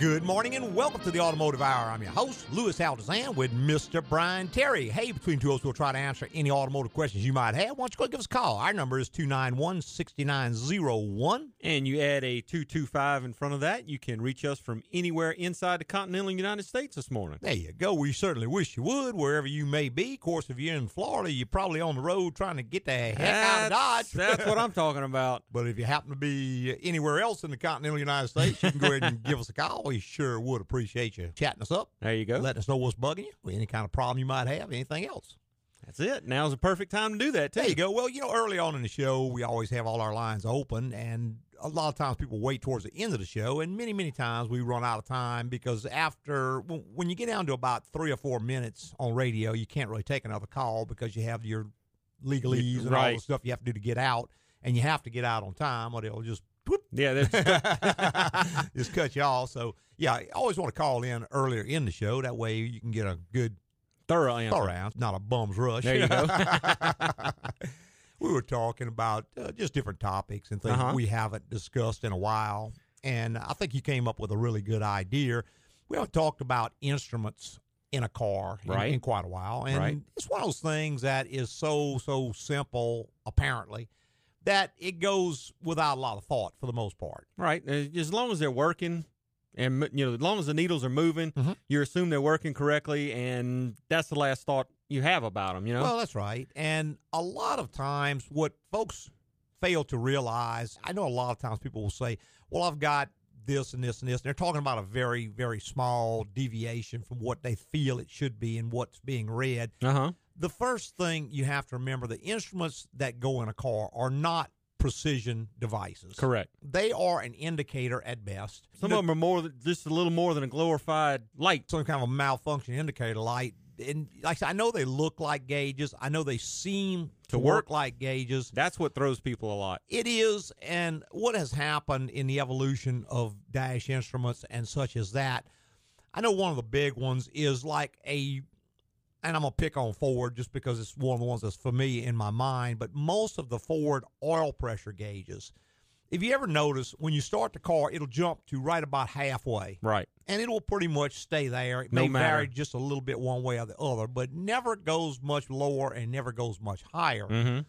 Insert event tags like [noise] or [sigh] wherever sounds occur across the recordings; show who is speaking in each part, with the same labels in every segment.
Speaker 1: Good morning and welcome to the Automotive Hour. I'm your host, Louis Altazan, with Mr. Brian Terry. Hey, between two of us, we'll try to answer any automotive questions you might have. Why don't you go give us a call? Our number is 291 6901.
Speaker 2: And you add a 225 in front of that, you can reach us from anywhere inside the continental United States this morning.
Speaker 1: There you go. We certainly wish you would, wherever you may be. Of course, if you're in Florida, you're probably on the road trying to get the heck out of Dodge. [laughs]
Speaker 2: That's what I'm talking about.
Speaker 1: But if you happen to be anywhere else in the continental United States, you can go ahead and give us a call. We sure would appreciate you chatting us up.
Speaker 2: There you go.
Speaker 1: Letting us know what's bugging you, any kind of problem you might have, anything else.
Speaker 2: That's it. Now's the perfect time to do that, too.
Speaker 1: There you go. Well, you know, early on in the show, we always have all our lines open, and a lot of times people wait towards the end of the show, and many, many times we run out of time because after when you get down to about three or four minutes on radio, you can't really take another call because you have your legalese and all the stuff you have to do to get out, and you have to get out on time, or they'll just whoop,
Speaker 2: Yeah, that's [laughs]
Speaker 1: just cut you off. So, yeah, I always want to call in earlier in the show. That way you can get a good
Speaker 2: thorough answer.
Speaker 1: thorough answer, not a bum's rush.
Speaker 2: There you go. [laughs]
Speaker 1: we were talking about uh, just different topics and things
Speaker 2: Uh-huh.
Speaker 1: we haven't discussed in a while. And I think you came up with a really good idea. We haven't talked about instruments in a car in,
Speaker 2: Right.
Speaker 1: in quite a while. And
Speaker 2: Right.
Speaker 1: it's one of those things that is so, so simple, apparently, that it goes without a lot of thought for the most part.
Speaker 2: Right. Uh, As long as they're working and, you know, as long as the needles are moving,
Speaker 1: Mhm.
Speaker 2: you assume they're working correctly, and that's the last thought you have about them, you know?
Speaker 1: Well, that's right. And a lot of times, what folks fail to realize, I know a lot of times people will say, well, I've got this and this and this. And they're talking about a very, very small deviation from what they feel it should be and what's being read.
Speaker 2: uh huh.
Speaker 1: The first thing you have to remember the instruments that go in a car are not precision devices.
Speaker 2: Correct.
Speaker 1: They are an indicator at best.
Speaker 2: Some of them are more just a little more than a glorified light.
Speaker 1: some kind of a malfunction indicator light. And like I said, I know they look like gauges. I know they seem to,
Speaker 2: To
Speaker 1: work.
Speaker 2: work.
Speaker 1: like gauges.
Speaker 2: That's what throws people a lot.
Speaker 1: It is, and what has happened in the evolution of dash instruments and such as that, I know one of the big ones is like a, and I'm gonna pick on Ford just because it's one of the ones that's familiar in my mind. But most of the Ford oil pressure gauges, if you ever notice, when you start the car, it'll jump to right about halfway
Speaker 2: Right.
Speaker 1: and it will pretty much stay there. It
Speaker 2: No
Speaker 1: may
Speaker 2: matter.
Speaker 1: vary just a little bit one way or the other, but never goes much lower and never goes much higher.
Speaker 2: Mm-hmm.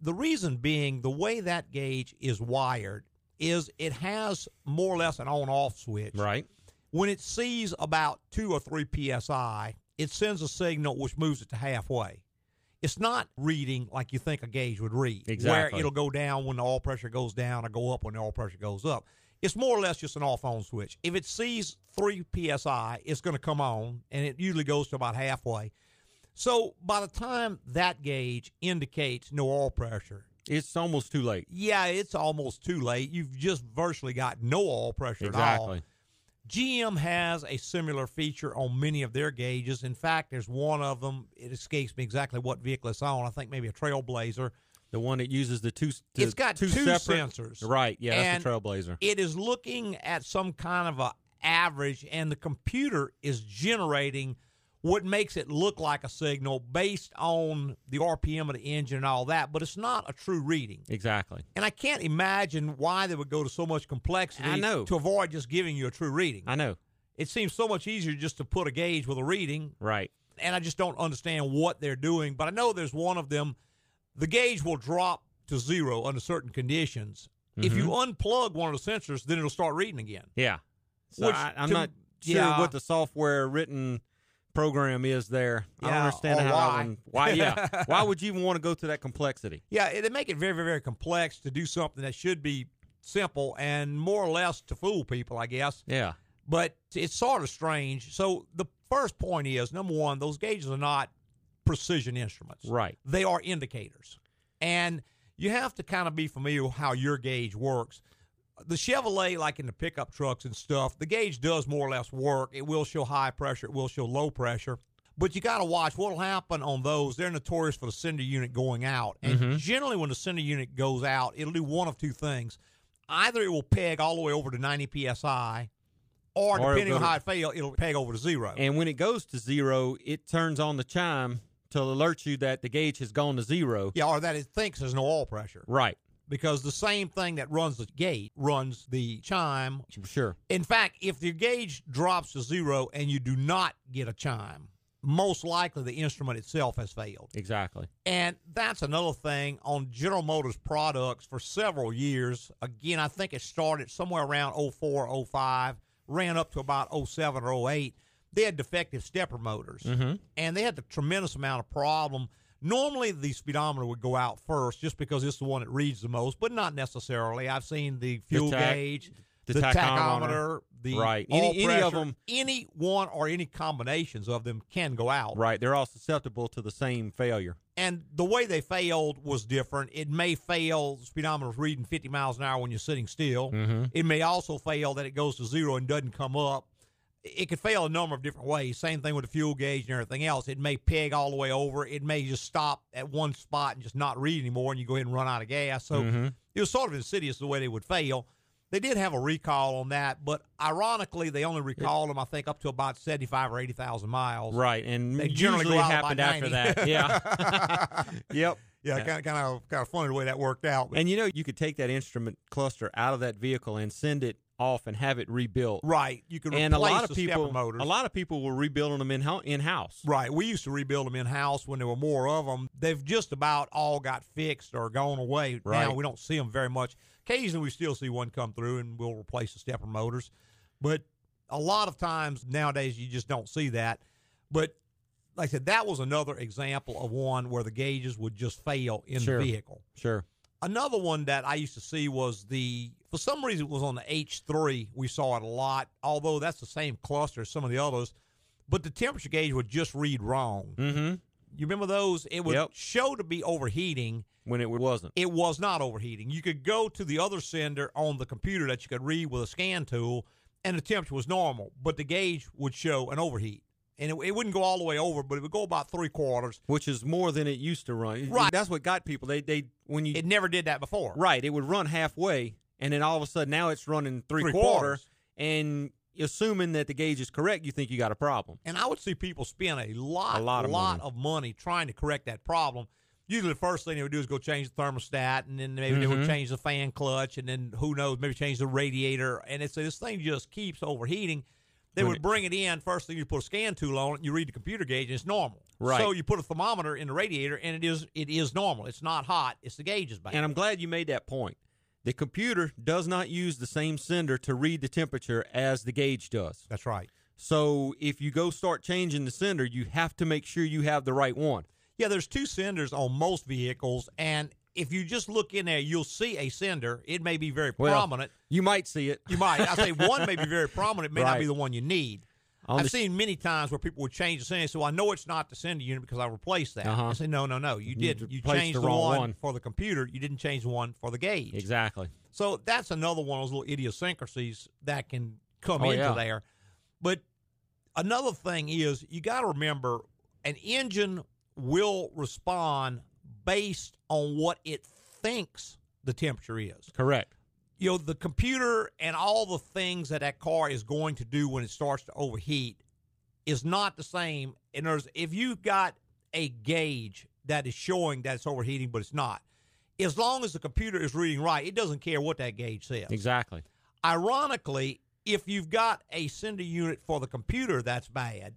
Speaker 1: The reason being the way that gauge is wired is it has more or less an on off switch.
Speaker 2: Right.
Speaker 1: When it sees about two or three psi, it sends a signal which moves it to halfway. It's not reading like you think a gauge would read, where it'll go down when the oil pressure goes down or go up when the oil pressure goes up. It's more or less just an off on switch. If it sees three psi, it's going to come on, and it usually goes to about halfway. So by the time that gauge indicates no oil pressure,
Speaker 2: It's almost too late.
Speaker 1: yeah, it's almost too late. You've just virtually got no oil pressure at all. GM has a similar feature on many of their gauges. In fact, there's one of them. It escapes me exactly what vehicle it's on. I think maybe a Trailblazer.
Speaker 2: The one that uses the two. The
Speaker 1: It's got two
Speaker 2: separate,
Speaker 1: sensors.
Speaker 2: Right. Yeah.
Speaker 1: And
Speaker 2: that's the Trailblazer.
Speaker 1: It is looking at some kind of a average, and the computer is generating what makes it look like a signal based on the RPM of the engine and all that. But it's not a true reading.
Speaker 2: Exactly.
Speaker 1: And I can't imagine why they would go to so much complexity
Speaker 2: I know.
Speaker 1: to avoid just giving you a true reading.
Speaker 2: I know.
Speaker 1: It seems so much easier just to put a gauge with a reading,
Speaker 2: Right.
Speaker 1: and I just don't understand what they're doing. But I know there's one of them. The gauge will drop to zero under certain conditions. If you
Speaker 2: Mm-hmm.
Speaker 1: unplug one of the sensors, then it'll start reading again.
Speaker 2: Yeah. So
Speaker 1: Which
Speaker 2: I, I'm
Speaker 1: to-
Speaker 2: not sure
Speaker 1: yeah.
Speaker 2: what the software written program is there. I don't understand how
Speaker 1: why.
Speaker 2: one. Why? Yeah. [laughs] why would you even want to go to that complexity?
Speaker 1: Yeah, it- they make it very, very, very complex to do something that should be simple and more or less to fool people, I guess.
Speaker 2: Yeah.
Speaker 1: but it's sort of strange. So the first point is number one, those gauges are not precision instruments.
Speaker 2: Right.
Speaker 1: They are indicators. And you have to kind of be familiar with how your gauge works. The Chevrolet, like in the pickup trucks and stuff, the gauge does more or less work. It will show high pressure, it will show low pressure. But you got to watch what will happen on those. They're notorious for the sender unit going out. And mm-hmm. generally, when the sender unit goes out, it'll do one of two things. Either it will peg all the way over to 90 psi, or,
Speaker 2: Or
Speaker 1: depending on how it fails, it'll peg over to zero.
Speaker 2: And when it goes to zero, it turns on the chime to alert you that the gauge has gone to zero.
Speaker 1: yeah, or that it thinks there's no oil pressure.
Speaker 2: Right.
Speaker 1: Because the same thing that runs the gate runs the chime.
Speaker 2: Sure.
Speaker 1: In fact, if your gauge drops to zero and you do not get a chime, most likely the instrument itself has failed.
Speaker 2: Exactly.
Speaker 1: And that's another thing on General Motors products for several years. Again, I think it started somewhere around 04, 05, ran up to about 07 or 08. They had defective stepper motors,
Speaker 2: Mm-hmm.
Speaker 1: and they had a tremendous amount of problem. Normally, the speedometer would go out first just because it's the one that reads the most, but not necessarily. I've seen the fuel
Speaker 2: tac-
Speaker 1: gauge,
Speaker 2: the
Speaker 1: the,
Speaker 2: tachometer.
Speaker 1: tachometer, the
Speaker 2: Right. Any- any of them-
Speaker 1: any one or any combinations of them can go out.
Speaker 2: Right. They're all susceptible to the same failure.
Speaker 1: and the way they failed was different. It may fail the speedometer reading 50 miles an hour when you're sitting still.
Speaker 2: Mm-hmm.
Speaker 1: It may also fail that it goes to zero and doesn't come up. It could fail a number of different ways. Same thing with the fuel gauge and everything else. It may peg all the way over. It may just stop at one spot and just not read anymore, and you go ahead and run out of gas. So
Speaker 2: Mhm.
Speaker 1: it was sort of insidious the way they would fail. They did have a recall on that, but ironically, they only recalled them, I think, up to about 75 or 80,000 miles.
Speaker 2: Right. And
Speaker 1: They generally
Speaker 2: happened after
Speaker 1: 90.
Speaker 2: that. Yeah. [laughs] yep.
Speaker 1: Yeah, kind of, kind of, kind of funny the way that worked out. But
Speaker 2: And you know, you could take that instrument cluster out of that vehicle and send it off and have it rebuilt.
Speaker 1: right, you can
Speaker 2: And a lot of
Speaker 1: the
Speaker 2: people,
Speaker 1: stepper motors.
Speaker 2: a lot of people were rebuilding them in in house.
Speaker 1: Right, we used to rebuild them in house when there were more of them. They've just about all got fixed or gone away. Now
Speaker 2: Right.
Speaker 1: we don't see them very much. Occasionally, we still see one come through, and we'll replace the stepper motors. But a lot of times nowadays, you just don't see that. But like I said, that was another example of one where the gauges would just fail in
Speaker 2: Sure.
Speaker 1: the vehicle.
Speaker 2: Sure.
Speaker 1: Another one that I used to see was the for some reason it was on the H3. We saw it a lot, although that's the same cluster as some of the others. But the temperature gauge would just read wrong.
Speaker 2: Mm-hmm.
Speaker 1: You remember those? It would
Speaker 2: Yep.
Speaker 1: show to be overheating.
Speaker 2: When it wasn't.
Speaker 1: It was not overheating. You could go to the other sender on the computer that you could read with a scan tool, and the temperature was normal, but the gauge would show an overheat. And it, it wouldn't go all the way over, but it would go about three quarters.
Speaker 2: Which is more than it used to run.
Speaker 1: Right.
Speaker 2: That's what got people. They they when you
Speaker 1: It never did that before.
Speaker 2: right, it would run halfway, and then all of a sudden now it's running three,
Speaker 1: Three
Speaker 2: quarter,
Speaker 1: quarters.
Speaker 2: and assuming that the gauge is correct, you think you got a problem.
Speaker 1: And I would see people spend a lot,
Speaker 2: A lot of money.
Speaker 1: of money trying to correct that problem. Usually, the first thing they would do is go change the thermostat, and then maybe they would
Speaker 2: Mhm.
Speaker 1: change the fan clutch, and then who knows, maybe change the radiator. And it's this thing just keeps overheating. They
Speaker 2: When
Speaker 1: would bring it in. First thing you put a scan tool on it, you read the computer gauge, and it's normal.
Speaker 2: Right.
Speaker 1: So you put a thermometer in the radiator, and it is it is normal. It's not hot. It's the gauge is bad.
Speaker 2: And I'm glad you made that point. The computer does not use the same sender to read the temperature as the gauge does.
Speaker 1: That's right.
Speaker 2: So if you go start changing the sender, you have to make sure you have the right one.
Speaker 1: Yeah, there's two senders on most vehicles, and if you just look in there, you'll see a sender. It may be very
Speaker 2: Well,
Speaker 1: prominent.
Speaker 2: You might see it.
Speaker 1: You might. I say [laughs] one may be very prominent, may not be the one you need. I've seen many times where people would change the sender, so I know it's not the sender unit because I replaced that.
Speaker 2: Uh-huh.
Speaker 1: I say, no, no, no, you did. You
Speaker 2: replaced
Speaker 1: changed
Speaker 2: the
Speaker 1: the,
Speaker 2: wrong
Speaker 1: one,
Speaker 2: one.
Speaker 1: for the computer. You didn't change the one for the gauge.
Speaker 2: Exactly.
Speaker 1: So that's another one of those little idiosyncrasies that can come
Speaker 2: Oh,
Speaker 1: into
Speaker 2: yeah.
Speaker 1: there. But another thing is you got to remember an engine will respond based on what it thinks the temperature is
Speaker 2: Correct.
Speaker 1: You know the computer and all the things that that car is going to do when it starts to overheat is not the same and there's if you've got a gauge that is showing that it's overheating but it's not as long as the computer is reading right it doesn't care what that gauge says
Speaker 2: Exactly.
Speaker 1: ironically if you've got a sender unit for the computer that's bad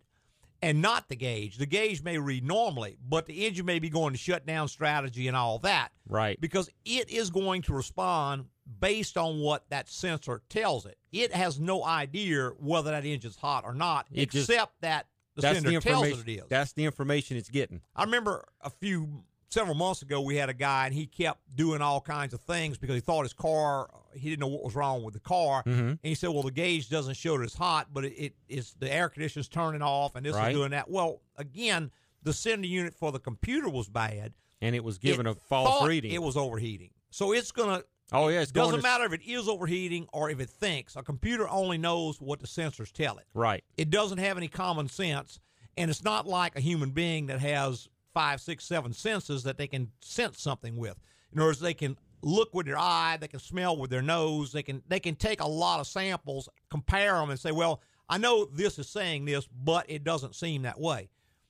Speaker 1: and not the gauge the gauge may read normally but the engine may be going to shut down strategy and all that
Speaker 2: Right.
Speaker 1: because it is going to respond based on what that sensor tells it. It has no idea whether that engine's hot or not,
Speaker 2: It just-
Speaker 1: except that the
Speaker 2: That's
Speaker 1: sender
Speaker 2: the
Speaker 1: tells it it is.
Speaker 2: That's the information it's getting.
Speaker 1: I remember a few several months ago we had a guy and he kept doing all kinds of things because he thought his car he didn't know what was wrong with the car
Speaker 2: Mhm.
Speaker 1: and he said well the gauge doesn't show that it's hot but it, it is the air conditioner's turning off and this
Speaker 2: Right.
Speaker 1: is doing that well again the sender unit for the computer was bad
Speaker 2: And it was given
Speaker 1: It
Speaker 2: a false reading.
Speaker 1: it was overheating so it's gonna
Speaker 2: oh yeah, it's going
Speaker 1: doesn't
Speaker 2: to-
Speaker 1: matter if it is overheating or if it thinks. A computer only knows what the sensors tell it.
Speaker 2: Right.
Speaker 1: It doesn't have any common sense, and it's not like a human being that has five, six, seven senses that they can sense something with. In other words, they can look with their eye, they can smell with their nose, they can they can take a lot of samples, compare them, and say, well, I know this is saying this, but it doesn't seem that way.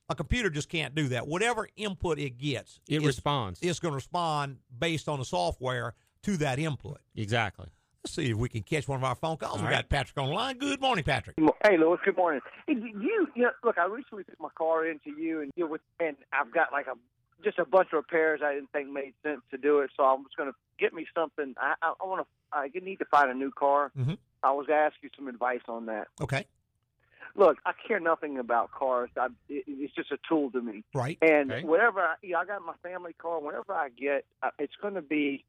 Speaker 1: A computer just can't do that. Whatever input it gets,
Speaker 2: It
Speaker 1: is-
Speaker 2: responds.
Speaker 1: it's going to respond based on the software. To that input.
Speaker 2: Exactly.
Speaker 1: Let's see if we can catch one of our phone calls.
Speaker 2: All
Speaker 1: we
Speaker 2: right.
Speaker 1: got Patrick on the line. Good morning, Patrick.
Speaker 3: Hey, Louis. Good morning. Hey, you, you know, look, I recently took my car into you, and you know, with, and I've got like a just a bunch of repairs I didn't think made sense to do it. So I'm just going to get me something. I, I, I want to. I need to find a new car.
Speaker 1: Mhm.
Speaker 3: I was going to ask you some advice on that.
Speaker 1: Okay.
Speaker 3: Look, I care nothing about cars. I, it, it's just a tool to me.
Speaker 1: Right.
Speaker 3: And
Speaker 2: Okay.
Speaker 3: whatever I, you know, I got my family car. Whatever I get, uh, it's going to be.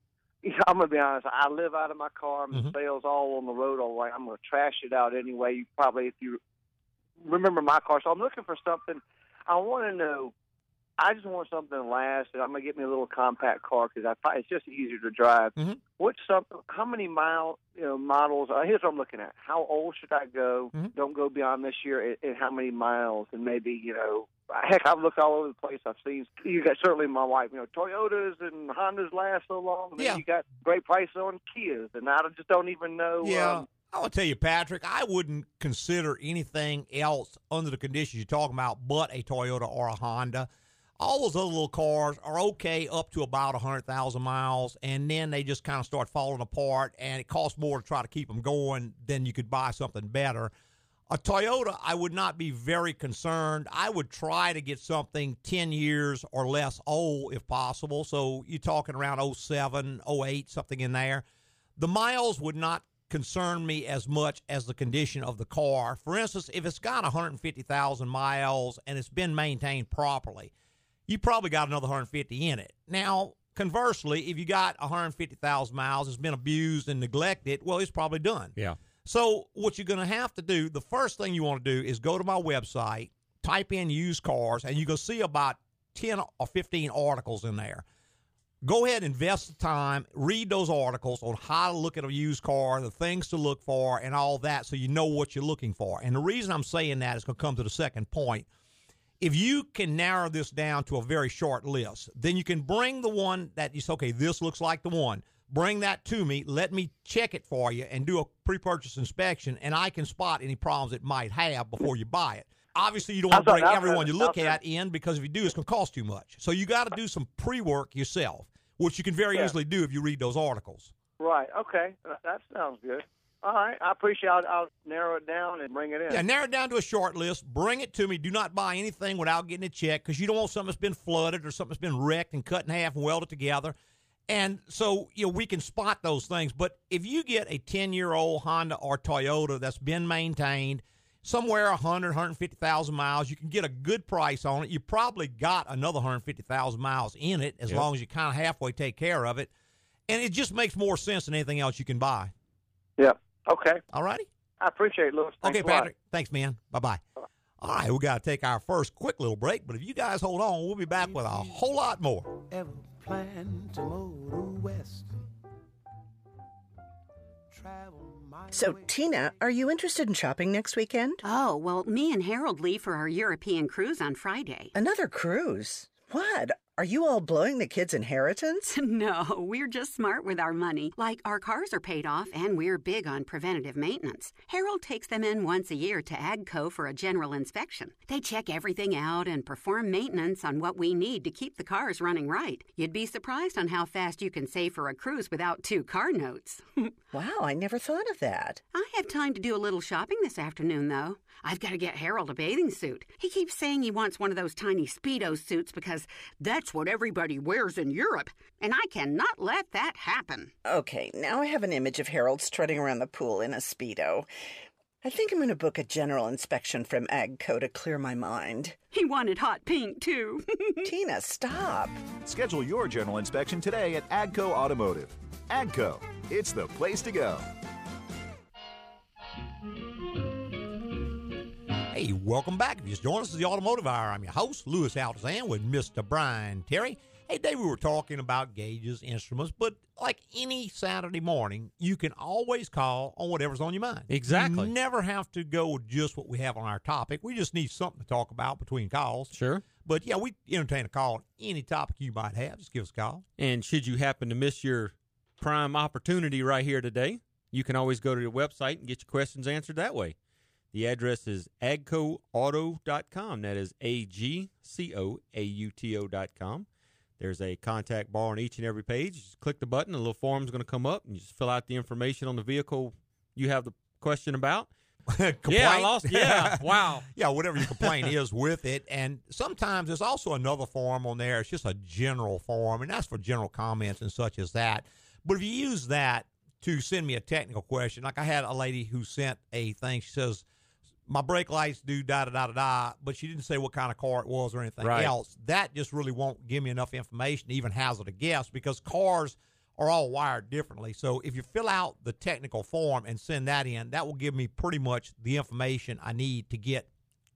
Speaker 3: I'm to be honest. I live out of my car. I'm
Speaker 1: Mhm.
Speaker 3: sales all on the road all the way. I'm going to trash it out anyway. You probably, if you remember my car, so I'm looking for something. I want to know. I just want something to last, and I'm to get me a little compact car because I find it's just easier to drive.
Speaker 1: Mhm.
Speaker 3: What's something? How many mile you know models? Uh, here's what I'm looking at. How old should I go?
Speaker 1: Mhm.
Speaker 3: Don't go beyond this year, and, and how many miles? And maybe you know heck, I've looked all over the place. I've seen you got certainly my wife. You know, Toyotas and Hondas last so long. And then
Speaker 1: Yeah.
Speaker 3: you got great prices on Kias, and I just don't even know.
Speaker 1: Yeah.
Speaker 3: Um,
Speaker 1: I will tell you, Patrick, I wouldn't consider anything else under the conditions you're talking about but a Toyota or a Honda. All those other little cars are okay up to about 100,000 miles, and then they just kind of start falling apart, and it costs more to try to keep them going than you could buy something better. A Toyota, I would not be very concerned. I would try to get something 10 years or less old if possible. So you're talking around 07, 08, something in there. The miles would not concern me as much as the condition of the car. For instance, if it's got 150,000 miles and it's been maintained properly, you probably got another 150 in it. Now, conversely, if you got 150,000 miles, it's been abused and neglected, well, it's probably done.
Speaker 2: Yeah.
Speaker 1: So, what you're going to have to do, the first thing you want to do is go to my website, type in used cars, and you're going to see about 10 or 15 articles in there. Go ahead, and invest the time, read those articles on how to look at a used car, the things to look for, and all that so you know what you're looking for. And the reason I'm saying that is going to come to the second point. If you can narrow this down to a very short list, then you can bring the one that you say, okay, this looks like the one. Bring that to me. Let me check it for you and do a pre purchase inspection, and I can spot any problems it might have before you buy it. Obviously, you don't want to bring everyone you look at in because if you do, it's going to cost too much. So you got to do some pre work yourself, which you can very
Speaker 3: Yeah.
Speaker 1: easily do if you read those articles.
Speaker 3: right. Okay. That- That sounds good. All right. I appreciate. I'll, I'll narrow it down and bring it in.
Speaker 1: Yeah, narrow it down to a short list. Bring it to me. Do not buy anything without getting it checked because you don't want something that's been flooded or something that's been wrecked and cut in half and welded together. And so, you know, we can spot those things. But if you get a 10 year old Honda or Toyota that's been maintained, somewhere 100, 150,000 miles, you can get a good price on it. You probably got another 150,000 miles in it as
Speaker 2: Yep.
Speaker 1: long as you kind of halfway take care of it. And it just makes more sense than anything else you can buy.
Speaker 3: Yeah. Okay.
Speaker 1: All righty?
Speaker 3: I appreciate it, Louis. Thanks
Speaker 1: Okay,
Speaker 3: a lot.
Speaker 1: Patrick. Thanks, man. Bye bye. All right, we got to take our first quick little break, but if you guys hold on, we'll be back with a whole lot more.
Speaker 4: ever plan to motor west? Travel my
Speaker 5: So,
Speaker 4: way.
Speaker 5: Tina, are you interested in shopping next weekend?
Speaker 6: Oh, well, me and Harold leave for our European cruise on Friday.
Speaker 5: Another cruise? What? Are you all blowing the kids' inheritance? [laughs]
Speaker 6: no, we're just smart with our money. Like, our cars are paid off and we're big on preventative maintenance. Harold takes them in once a year to AGCO for a general inspection. They check everything out and perform maintenance on what we need to keep the cars running right. You'd be surprised on how fast you can save for a cruise without two car notes. [laughs]
Speaker 5: Wow, I never thought of that.
Speaker 6: I have time to do a little shopping this afternoon, though. I've got to get Harold a bathing suit. He keeps saying he wants one of those tiny Speedo suits because that's what everybody wears in Europe, and I cannot let that happen.
Speaker 5: Okay, now I have an image of Harold strutting around the pool in a Speedo. I think I'm going to book a general inspection from AGCO to clear my mind.
Speaker 6: He wanted hot pink, too. [laughs]
Speaker 5: Tina, stop.
Speaker 7: Schedule your general inspection today at Agco Automotive. Agco, it's the place to go.
Speaker 1: Hey, welcome back. If you just joined us, this is the Automotive Hour. I'm your host, Louis Altazan, with Mr. Brian Terry. Hey, Dave, we were talking about gauges, instruments, but like any Saturday morning, you can always call on whatever's on your mind.
Speaker 2: Exactly.
Speaker 1: You never have to go with just what we have on our topic. We just need something to talk about between calls.
Speaker 2: Sure.
Speaker 1: But yeah, we entertain a call on any topic you might have. Just give us a call.
Speaker 2: And should you happen to miss your prime opportunity right here today, you can always go to the website and get your questions answered that way. The address is agcoauto.com. That is A G C O A U T O.com. There's a contact bar on each and every page. Just click the button, a little form's going to come up, and you just fill out the information on the vehicle you have the question about. [laughs] Yeah, I lost. Yeah, [laughs] wow.
Speaker 1: yeah, whatever your complaint is with it. And sometimes there's also another form on there. It's just a general form, and that's for general comments and such as that. But if you use that to send me a technical question, like I had a lady who sent a thing, she says, my brake lights do da da da da da, but she didn't say what kind of car it was or anything
Speaker 2: Right.
Speaker 1: else. That just really won't give me enough information to even hazard a guess because cars are all wired differently. So if you fill out the technical form and send that in, that will give me pretty much the information I need to get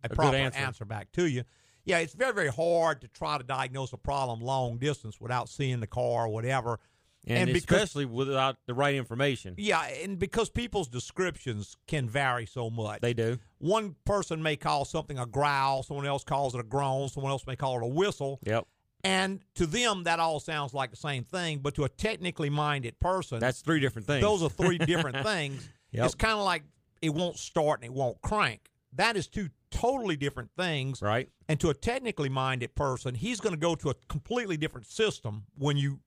Speaker 1: a,
Speaker 2: good
Speaker 1: proper
Speaker 2: answer.
Speaker 1: answer back to you. Yeah, it's very, very hard to try to diagnose a problem long distance without seeing the car or whatever.
Speaker 2: And,
Speaker 1: because
Speaker 2: especially without the right information.
Speaker 1: yeah, and because people's descriptions can vary so much.
Speaker 2: They do.
Speaker 1: One person may call something a growl, someone else calls it a groan, someone else may call it a whistle.
Speaker 2: Yep.
Speaker 1: And to them, that all sounds like the same thing. But to a technically minded person,
Speaker 2: That's three different things.
Speaker 1: those are three [laughs] different things.
Speaker 2: Yep.
Speaker 1: It's kind of like it won't start and it won't crank. That is two totally different things.
Speaker 2: right.
Speaker 1: And to a technically minded person, he's going to go to a completely different system when you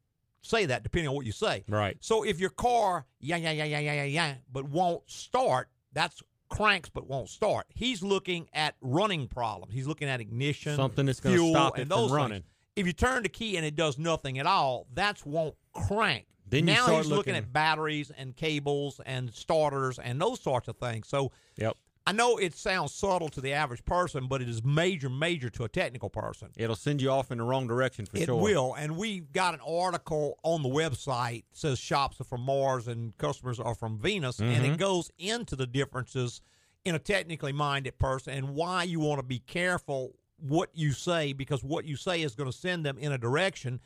Speaker 1: say that, depending on what you say.
Speaker 2: Right.
Speaker 1: So if your car, yeah, yeah, yeah, yeah, yeah, yeah, yeah, but won't start, that's cranks but won't start. He's looking at running problems. He's looking at ignition,
Speaker 2: Something that's gonna
Speaker 1: fuel,
Speaker 2: stop it
Speaker 1: and
Speaker 2: from
Speaker 1: those things.
Speaker 2: running.
Speaker 1: If you turn the key and it does nothing at all, that's won't crank.
Speaker 2: Then you
Speaker 1: now
Speaker 2: start
Speaker 1: he's looking,
Speaker 2: looking-
Speaker 1: at batteries and cables and starters and those sorts of things. So
Speaker 2: Yep.
Speaker 1: I know it sounds subtle to the average person, but it is major, major to a technical person.
Speaker 2: It'll send you off in the wrong direction for
Speaker 1: It
Speaker 2: sure.
Speaker 1: It will. And we've got an article on the website that says shops are from Mars and customers are from Venus. And
Speaker 2: Mm-hmm.
Speaker 1: it goes into the differences in a technically minded person and why you want to be careful what you say because what you say is going to send them in a direction.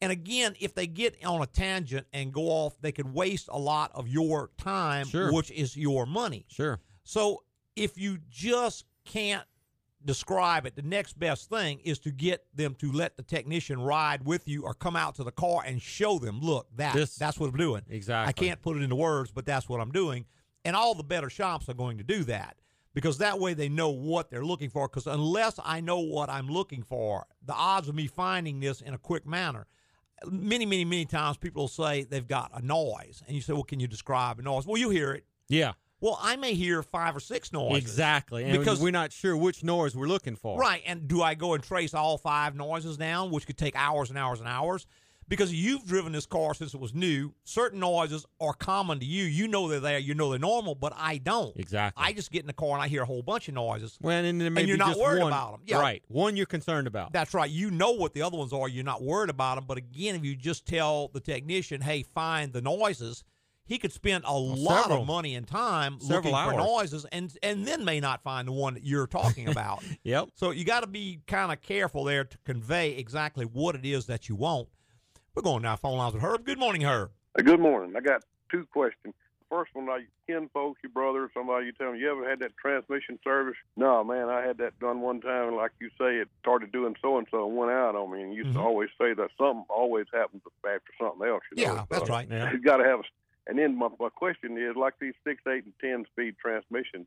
Speaker 1: And again, if they get on a tangent and go off, they could waste a lot of your time,
Speaker 2: Sure.
Speaker 1: which is your money.
Speaker 2: Sure.
Speaker 1: So if you just can't describe it, the next best thing is to get them to let the technician ride with you or come out to the car and show them, look, that
Speaker 2: This-
Speaker 1: that's what I'm doing.
Speaker 2: Exactly.
Speaker 1: I can't put it into words, but that's what I'm doing. And all the better shops are going to do that because that way they know what they're looking for. Because unless I know what I'm looking for, the odds of me finding this in a quick manner. Many, many, many times people will say they've got a noise, and you say, "Well, can you describe a noise?" Well, you hear it.
Speaker 2: Yeah.
Speaker 1: Well, I may hear five or six noises.
Speaker 2: Exactly. And
Speaker 1: Because-
Speaker 2: we're not sure which noise we're looking for.
Speaker 1: Right. And do I go and trace all five noises down, which could take hours and hours and hours? Because you've driven this car since it was new. Certain noises are common to you. You know they're there. You know they're normal, but I don't.
Speaker 2: Exactly.
Speaker 1: I just get in the car and I hear a whole bunch of noises.
Speaker 2: Well, and
Speaker 1: And you're not worried
Speaker 2: one,
Speaker 1: them. Yeah.
Speaker 2: Right. One you're concerned about.
Speaker 1: That's right. You know what the other ones are. You're not worried about them. But again, if you just tell the technician, hey, find the noises, he could spend a lot
Speaker 2: several.
Speaker 1: of money and time
Speaker 2: Several
Speaker 1: looking for noises and, and then may not find the one that you're talking about. [laughs]
Speaker 2: Yep.
Speaker 1: So you got to be kind of careful there to convey exactly what it is that you want. We're going now phone lines with Herb. Good morning, Herb.
Speaker 8: Good morning. I got two questions. First one, like kin folks, your brother, somebody, you tell me, you ever had that transmission service? No, man, I had that done one time. and Like you say, it started doing so and so and went out on me. And you used
Speaker 1: Mhm.
Speaker 8: to always say that something always happens after something else. You know?
Speaker 1: Yeah, that's right.
Speaker 2: Yeah.
Speaker 8: You've got to have. A, and then my, my question is, like these six, eight, and ten speed transmissions,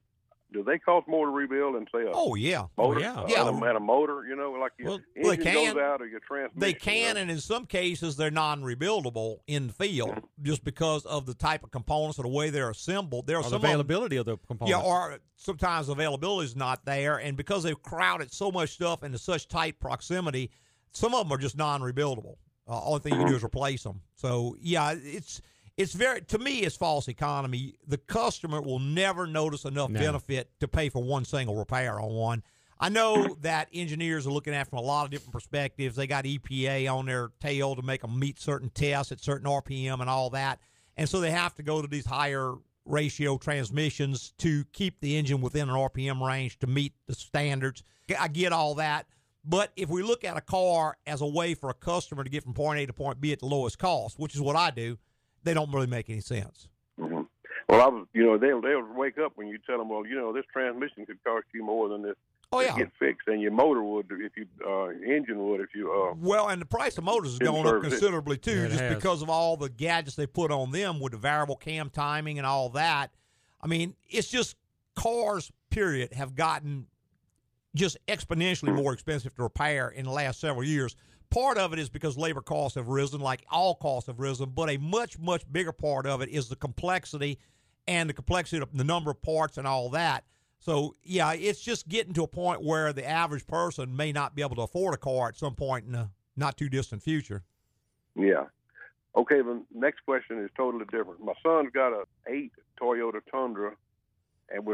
Speaker 8: do they cost more to rebuild than say a
Speaker 1: Oh yeah,
Speaker 8: motor?
Speaker 2: yeah.
Speaker 8: Uh,
Speaker 1: Yeah.
Speaker 8: and a, and a motor, you know, like your
Speaker 2: Well,
Speaker 1: well, they
Speaker 8: engine
Speaker 1: can.
Speaker 8: goes out or your transmission.
Speaker 1: they
Speaker 8: you
Speaker 1: can,
Speaker 8: know?
Speaker 1: and in some cases they're non-rebuildable in the field just because of the type of components or the way they're assembled. There are
Speaker 2: Or the
Speaker 1: some of 'em-
Speaker 2: availability of the components.
Speaker 1: Yeah, or sometimes availability is not there, and because they've crowded so much stuff into such tight proximity, some of them are just non-rebuildable. Uh, only thing you can do is replace them. So yeah, it's it's very to me it's false economy. The customer will never notice enough
Speaker 2: No.
Speaker 1: benefit to pay for one single repair on one. I know that engineers are looking at it from a lot of different perspectives. They got EPA on their tail to make them meet certain tests at certain RPM and all that, and so they have to go to these higher ratio transmissions to keep the engine within an RPM range to meet the standards. I get all that. But if we look at a car as a way for a customer to get from point A to point B at the lowest cost, which is what I do, they don't really make any sense.
Speaker 8: hmm Well, I was, you know, they'll they'll wake up when you tell them, well, you know, this transmission could cost you more than this
Speaker 1: Oh
Speaker 8: to
Speaker 1: yeah.
Speaker 8: get fixed and your motor would if you uh, engine would if you uh,
Speaker 1: Well, and the price of motors has
Speaker 8: Didn't
Speaker 1: gone up
Speaker 8: service it.
Speaker 1: considerably too,
Speaker 2: Yeah,
Speaker 1: just
Speaker 2: has.
Speaker 1: because of all the gadgets they put on them with the variable cam timing and all that. I mean, it's just cars, period, have gotten just exponentially more expensive to repair in the last several years. Part of it is because labor costs have risen, like all costs have risen, but a much, much bigger part of it is the complexity and the complexity of the number of parts and all that. So, yeah, it's just getting to a point where the average person may not be able to afford a car at some point in the not too distant future.
Speaker 8: Yeah. Okay, the next question is totally different. My son's got a eight Toyota Tundra and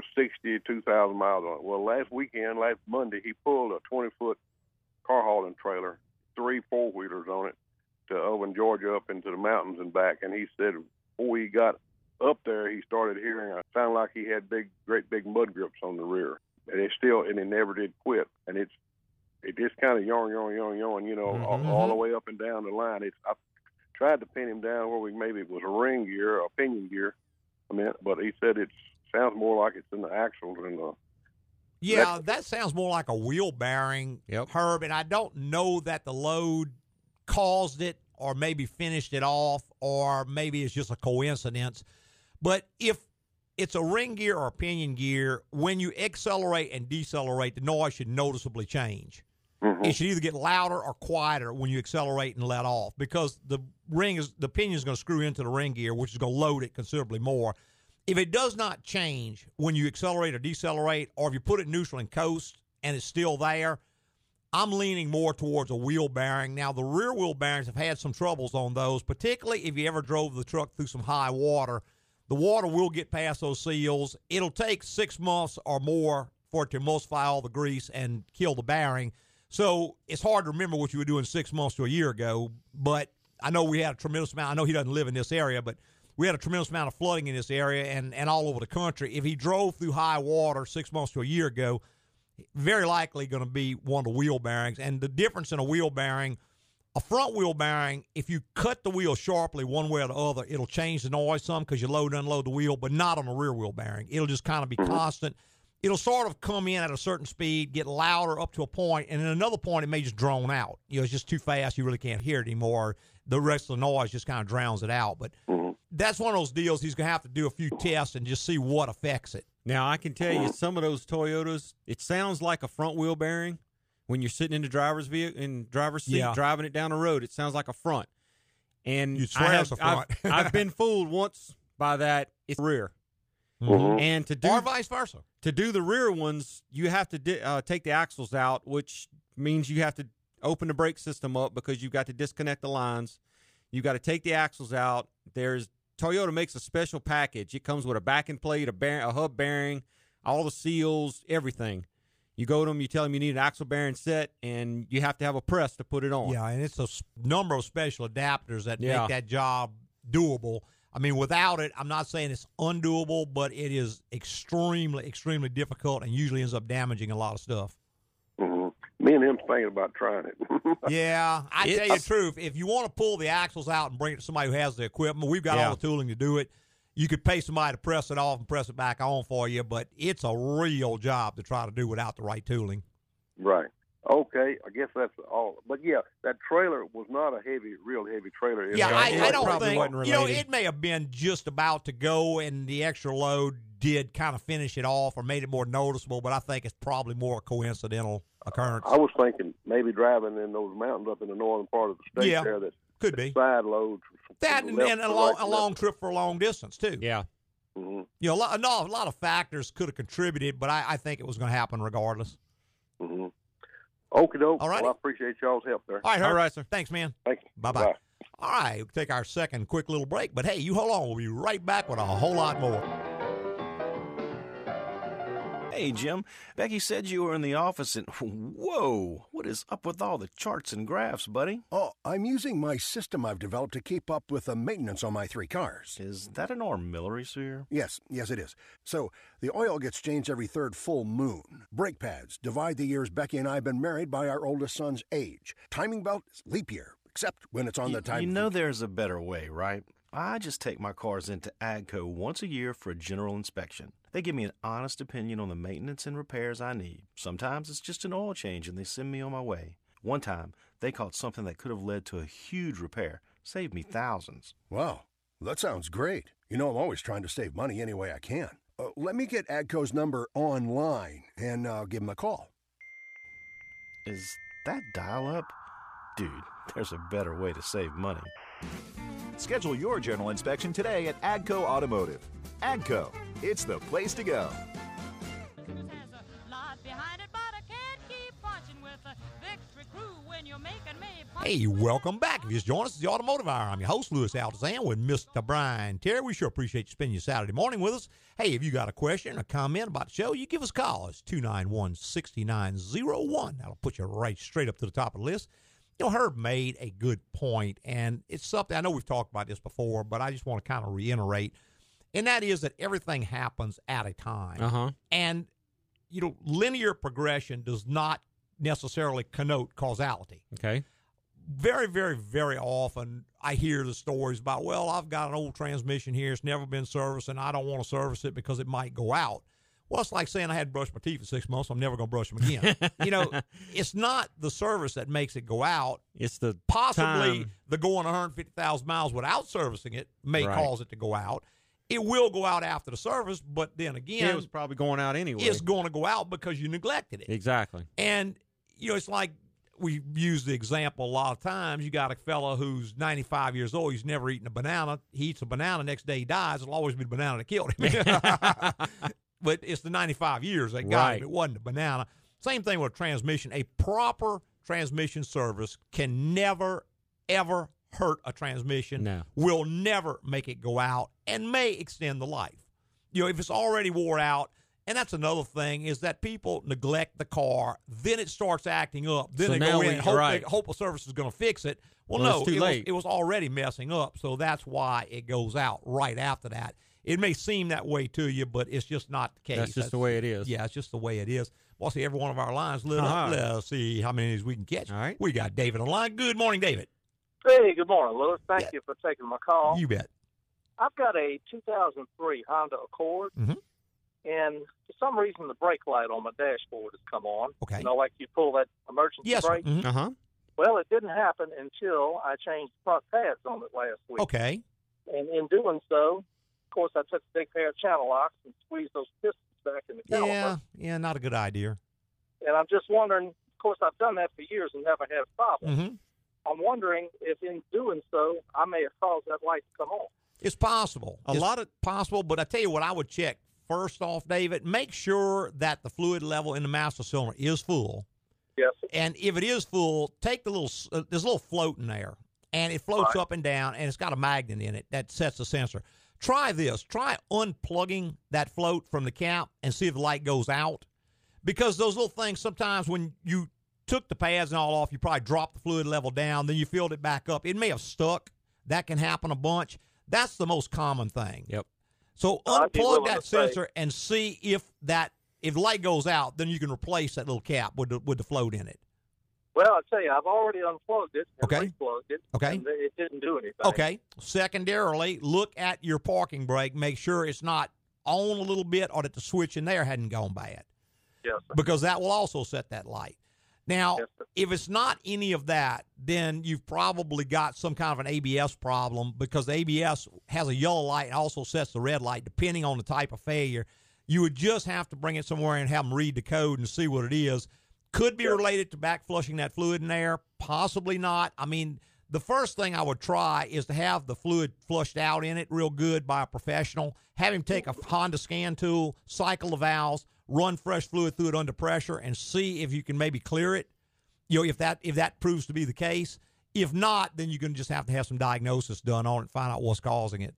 Speaker 8: two thousand miles on it. Well last weekend, last Monday, he pulled a twenty foot car hauling trailer, three four wheelers on it, to Owen, Georgia up into the mountains and back and he said before he got up there he started hearing a sound like he had big great big mud grips on the rear. And it still and it never did quit. And it's it just kind of yarn, yarn, yarn, yarn, you know, mm-hmm, all, all mm-hmm. the way up and down the line. It's I tried to pin him down where we maybe it was a ring gear a pinion gear. I mean, but he said it sounds more like it's in the axles than the.
Speaker 1: Yeah, that sounds more like a wheel bearing,
Speaker 2: Yep.
Speaker 1: Herb. And I don't know that the load caused it or maybe finished it off or maybe it's just a coincidence. But if it's a ring gear or a pinion gear, when you accelerate and decelerate, the noise should noticeably change.
Speaker 8: Mhm.
Speaker 1: It should either get louder or quieter when you accelerate and let off because the ring is the pinion is going to screw into the ring gear, which is going to load it considerably more. If it does not change when you accelerate or decelerate, or if you put it neutral and coast and it's still there, I'm leaning more towards a wheel bearing. Now, the rear wheel bearings have had some troubles on those, particularly if you ever drove the truck through some high water. The water will get past those seals. It'll take six months or more for it to emulsify all the grease and kill the bearing. So it's hard to remember what you were doing six months to a year ago. But I know we had a tremendous amount. I know he doesn't live in this area, but we had a tremendous amount of flooding in this area and, and all over the country. If he drove through high water six months to a year ago, very likely going to be one of the wheel bearings. And the difference in a wheel bearing, a front wheel bearing, if you cut the wheel sharply one way or the other, it'll change the noise some because you load and unload the wheel, but not on a rear wheel bearing. It'll just kind of be mm-hmm. constant. It'll sort of come in at a certain speed, get louder up to a point, and at another point it may just drone out. You know, it's just too fast. You really can't hear it anymore. The rest of the noise just kind of drowns it out. But mm-hmm. That's one of those deals he's going to have to do a few tests and just see what affects it.
Speaker 2: Now I can tell you some of those Toyotas, it sounds like a front wheel bearing when you're sitting in the driver's vehicle in driver's seat
Speaker 1: Yeah.
Speaker 2: driving it down the road. It sounds like a front. And
Speaker 1: You'd swear
Speaker 2: I have,
Speaker 1: it's a front.
Speaker 2: I've, I've been [laughs] fooled once by that. It's rear.
Speaker 8: Mhm.
Speaker 2: And to do
Speaker 1: Or vice versa.
Speaker 2: to do the rear ones, you have to di- uh, take the axles out, which means you have to open the brake system up because you've got to disconnect the lines. You've got to take the axles out. There's Toyota makes a special package. It comes with a backing plate, a, bear, a hub bearing, all the seals, everything. You go to them, you tell them you need an axle bearing set, and you have to have a press to put it on.
Speaker 1: Yeah, and it's a number of special adapters that
Speaker 2: Yeah.
Speaker 1: make that job doable. I mean, without it, I'm not saying it's undoable, but it is extremely, extremely difficult and usually ends up damaging a lot of stuff.
Speaker 8: Me and him's thinking about trying it. [laughs]
Speaker 1: Yeah, I
Speaker 2: It-
Speaker 1: tell you the truth. If you want to pull the axles out and bring it to somebody who has the equipment, we've got
Speaker 2: Yeah.
Speaker 1: all the tooling to do it. You could pay somebody to press it off and press it back on for you, but it's a real job to try to do without the right tooling.
Speaker 8: right. Okay, I guess that's all. But yeah, that trailer was not a heavy, real heavy trailer. It
Speaker 1: Yeah, I, I don't think you know it may have been just about to go, and the extra load did kind of finish it off or made it more noticeable. But I think it's probably more a coincidental occurrence.
Speaker 8: I was thinking maybe driving in those mountains up in the northern part of the state
Speaker 1: Yeah,
Speaker 8: there that
Speaker 1: Could be
Speaker 8: side loads.
Speaker 1: that, and, and a long,
Speaker 8: right
Speaker 1: a long trip for a long distance too.
Speaker 2: Yeah.
Speaker 8: Mhm,
Speaker 1: You know, a lot, no, a lot of factors could have contributed, but I, I think it was going to happen regardless.
Speaker 8: Mm-hmm. Okie doke.
Speaker 1: All right.
Speaker 8: Well, I appreciate y'all's help there.
Speaker 1: All right,
Speaker 2: All
Speaker 1: Herb.
Speaker 2: right, sir.
Speaker 1: Thanks, man.
Speaker 8: Thank you.
Speaker 1: Bye bye. All right, we'll take our second quick little break, but hey, you hold on. We'll be right back with a whole lot more.
Speaker 9: Hey, Jim. Becky said you were in the office and. [laughs] Whoa! What is up with all the charts and graphs, buddy?
Speaker 10: Oh, I'm using my system I've developed to keep up with the maintenance on my three cars.
Speaker 9: Is that an armillary sphere?
Speaker 10: Yes, yes, it is. So, the oil gets changed every third full moon. Brake pads divide the years Becky and I have been married by our oldest son's age. Timing belt is leap year, except when it's on the time.
Speaker 9: You know there's a better way, right? I just take my cars into AGCO once a year for a general inspection. They give me an honest opinion on the maintenance and repairs I need. Sometimes it's just an oil change and they send me on my way. One time, they caught something that could have led to a huge repair, saved me thousands.
Speaker 10: Wow, that sounds great. You know, I'm always trying to save money any way I can. Uh, let me get AGCO's number online and uh, give him a call.
Speaker 9: Is that dial up? Dude, there's a better way to save money.
Speaker 7: Schedule your general inspection today at Agco Automotive. Agco, it's the place to go.
Speaker 1: Hey, welcome back. If you just joined us, it's the Automotive Hour. I'm your host, Louis Altazan, with Mr. Brian Terry. We sure appreciate you spending your Saturday morning with us. Hey, if you got a question or comment about the show, you give us a call. It's 291 6901. That'll put you right straight up to the top of the list. You know, Herb made a good point, and it's something I know we've talked about this before, but I just want to kind of reiterate. And that is that everything happens at a time.
Speaker 2: Uh-huh.
Speaker 1: And, you know, linear progression does not necessarily connote causality
Speaker 2: Okay.
Speaker 1: very, very, very often I hear the stories about, well, I've got an old transmission here. It's never been serviced, and I don't want to service it because it might go out. Well, it's like saying I hadn't brushed my teeth for six months. I'm never going to brush them again. you know, [laughs] it's not the service that makes it go out.
Speaker 2: It's the
Speaker 1: Possibly
Speaker 2: time.
Speaker 1: the going 150,000 miles without servicing it may
Speaker 2: Right.
Speaker 1: cause it to go out. It will go out after the service, but then again,
Speaker 2: it was probably going out anyway.
Speaker 1: it's going to go out because you neglected it.
Speaker 2: exactly.
Speaker 1: And you know, it's like we use the example a lot of times. You got a fella who's 95 years old. He's never eaten a banana. He eats a banana. Next day he dies. It'll always be the banana that killed him. [laughs] [laughs] but it's the 95 years that got
Speaker 2: Right.
Speaker 1: him. It wasn't a banana. Same thing with a transmission. A proper transmission service can never, ever hurt a transmission.
Speaker 2: No.
Speaker 1: Will never make it go out and may extend the life. You know, if it's already wore out, and that's another thing is that people neglect the car, then it starts acting up. Then
Speaker 2: So
Speaker 1: they go
Speaker 2: we-
Speaker 1: in and hope,
Speaker 2: right.
Speaker 1: they, hope a service is going to fix it. Well,
Speaker 2: Well,
Speaker 1: no, it. Was, it was already messing up. So that's why it goes out right after that. It may seem that way to you, but it's just not the case.
Speaker 2: That's just the way it is.
Speaker 1: Yeah, it's just the way it is. Well, see, every one of our lines lit
Speaker 2: Uh-huh.
Speaker 1: up. Let's see how many we can catch.
Speaker 2: All right.
Speaker 1: We got David on line. Good morning, David.
Speaker 11: Hey, good morning, Louis. Thank
Speaker 1: Yeah.
Speaker 11: you for taking my call.
Speaker 1: You bet.
Speaker 11: I've got a 2003 Honda Accord,
Speaker 1: Mhm.
Speaker 11: and for some reason the brake light on my dashboard has come on.
Speaker 1: Okay.
Speaker 11: You know, like you pull that emergency
Speaker 1: Yes. sir.
Speaker 11: brake.
Speaker 1: Mhm.
Speaker 2: Uh huh.
Speaker 11: Well, it didn't happen until I changed front pads on it last week.
Speaker 1: Okay.
Speaker 11: And in doing so, of course, I took a big pair of channel locks and squeezed those pistons back in the caliper.
Speaker 1: Yeah. Yeah. Not a good idea.
Speaker 11: And I'm just wondering. Of course, I've done that for years and never had a problem.
Speaker 1: hmm
Speaker 11: I'm wondering if, in doing so, I may have caused that light to come on.
Speaker 1: It's possible.
Speaker 2: A
Speaker 1: It's
Speaker 2: lot of
Speaker 1: possible, but I tell you what, I would check first off, David. Make sure that the fluid level in the master cylinder is full,
Speaker 11: Yes.
Speaker 1: and if it is full, take the little uh, there's a little float in there, and it floats
Speaker 11: Right.
Speaker 1: up and down, and it's got a magnet in it that sets the sensor. Try this. Try unplugging that float from the cap and see if the light goes out, because those little things sometimes when you took the pads and all off, you probably dropped the fluid level down, then you filled it back up. It may have stuck. That can happen a bunch. That's the most common thing.
Speaker 2: Yep.
Speaker 1: So
Speaker 11: I'd
Speaker 1: unplug that sensor and see if that if light goes out, then you can replace that little cap with the with the float in it.
Speaker 11: Well, I tell you, I've already unplugged it and
Speaker 1: Okay.
Speaker 11: replugged it.
Speaker 1: Okay.
Speaker 11: And it didn't do anything.
Speaker 1: Okay. Secondarily, look at your parking brake. Make sure it's not on a little bit or that the switch in there hadn't gone bad
Speaker 11: Yes. Sir.
Speaker 1: because that will also set that light. Now,
Speaker 11: Yes,
Speaker 1: if it's not any of that, then you've probably got some kind of an ABS problem because the ABS has a yellow light and also sets the red light depending on the type of failure. You would just have to bring it somewhere and have them read the code and see what it is. Could be related to back flushing that fluid in there, possibly not. I mean, the first thing I would try is to have the fluid flushed out in it real good by a professional. Have him take a Honda scan tool, cycle the valves, run fresh fluid through it under pressure, and see if you can maybe clear it. You know, if that if that proves to be the case. If not, then you're going to just have to have some diagnosis done on it and find out what's causing it.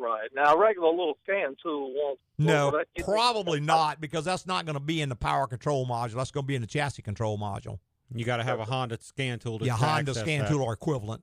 Speaker 11: Right. Now, a regular little scan tool won't.
Speaker 1: No,
Speaker 11: will that
Speaker 1: probably [laughs] not because that's not going to be in the power control module. That's going to be in the chassis control module.
Speaker 2: You got to have a Honda scan tool to
Speaker 1: Yeah, Honda scan
Speaker 2: that.
Speaker 1: tool or equivalent.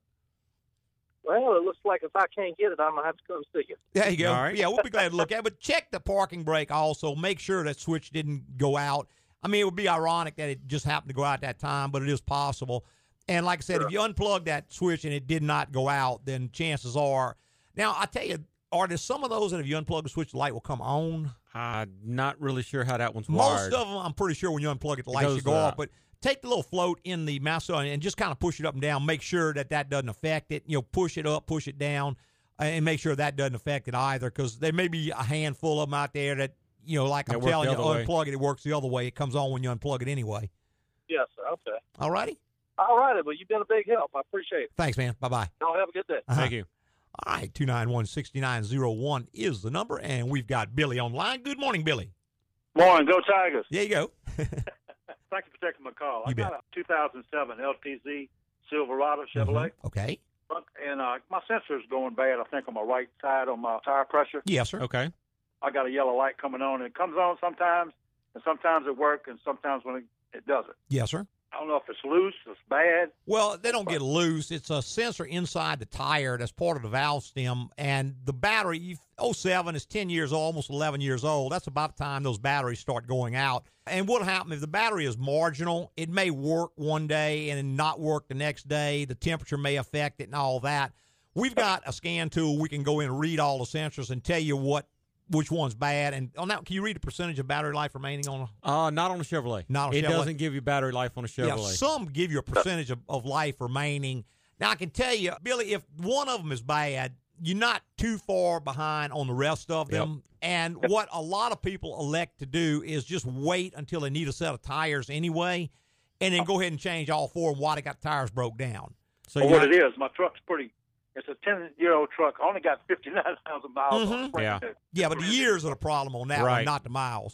Speaker 11: Well, it looks like if I can't get it, I'm gonna have to come see you.
Speaker 1: There you go.
Speaker 2: All right.
Speaker 1: Yeah, we'll be glad to look at it. But check the parking brake also. Make sure that switch didn't go out. I mean, it would be ironic that it just happened to go out at that time, but it is possible. And like I said, if you unplug that switch and it did not go out, then chances are. Now, I tell you, are there some of those that if you unplug the switch, the light will come on?
Speaker 2: I'm not really sure how that one's
Speaker 1: Most
Speaker 2: wired.
Speaker 1: of them, I'm pretty sure when you unplug it, the lights
Speaker 2: goes
Speaker 1: should go off. But take the little float in the mouse and just kind of push it up and down. Make sure that that doesn't affect it. You know, push it up, push it down, uh, and make sure that doesn't affect it either. Because there may be a handful of them out there that you know, like
Speaker 2: That
Speaker 1: I'm telling you,
Speaker 2: other way.
Speaker 1: unplug it. It works the other way. It comes on when you unplug it anyway.
Speaker 11: Yes, sir. Okay.
Speaker 1: All righty.
Speaker 11: All righty, well, you've been a big help. I appreciate it.
Speaker 1: Thanks, man. Bye bye.
Speaker 11: Y'all have a good day.
Speaker 2: Thank you.
Speaker 1: All right, 291 6901 is the number, and we've got Billy online. Good morning, Billy.
Speaker 12: Morning, go Tigers.
Speaker 1: There you go. [laughs]
Speaker 12: Thank you for taking my call.
Speaker 1: You
Speaker 12: I got a 2007 LTZ Silverado Chevrolet,
Speaker 1: Okay.
Speaker 12: and uh, my sensor's going bad. I think on my right side on my tire pressure.
Speaker 1: Yes, sir.
Speaker 2: Okay.
Speaker 12: I got a yellow light coming on, and it comes on sometimes, and sometimes it works, and sometimes when it, it doesn't.
Speaker 1: Yes, sir.
Speaker 12: I don't know if it's loose, it's bad.
Speaker 1: Well, they don't get loose. It's a sensor inside the tire that's part of the valve stem, and the battery. you've- 07 is 10 years old, almost 11 years old. That's about the time those batteries start going out. And what happens if the battery is marginal? It may work one day and not work the next day. The temperature may affect it and all that. We've got a scan tool. We can go in and read all the sensors and tell you what which one's bad. And on that, can you read the percentage of battery life remaining on a
Speaker 2: Uh, not on a Chevrolet.
Speaker 1: Not on a
Speaker 2: it
Speaker 1: Chevrolet.
Speaker 2: doesn't give you battery life on a
Speaker 1: Yeah,
Speaker 2: Chevrolet.
Speaker 1: some give you a percentage of, of life remaining. Now I can tell you, Billy, if one of them is bad, you're not too far behind on the rest of them. And [laughs] what a lot of people elect to do is just wait until they need a set of tires anyway, and then go ahead and change all four of them while they got tires broke down.
Speaker 2: So
Speaker 12: Well, what it is, my truck's pretty. It's a 10 year old truck. I only got 59,000 miles on it.
Speaker 1: Mhm. Yeah. Yeah, but the years are the problem on that one, not the miles.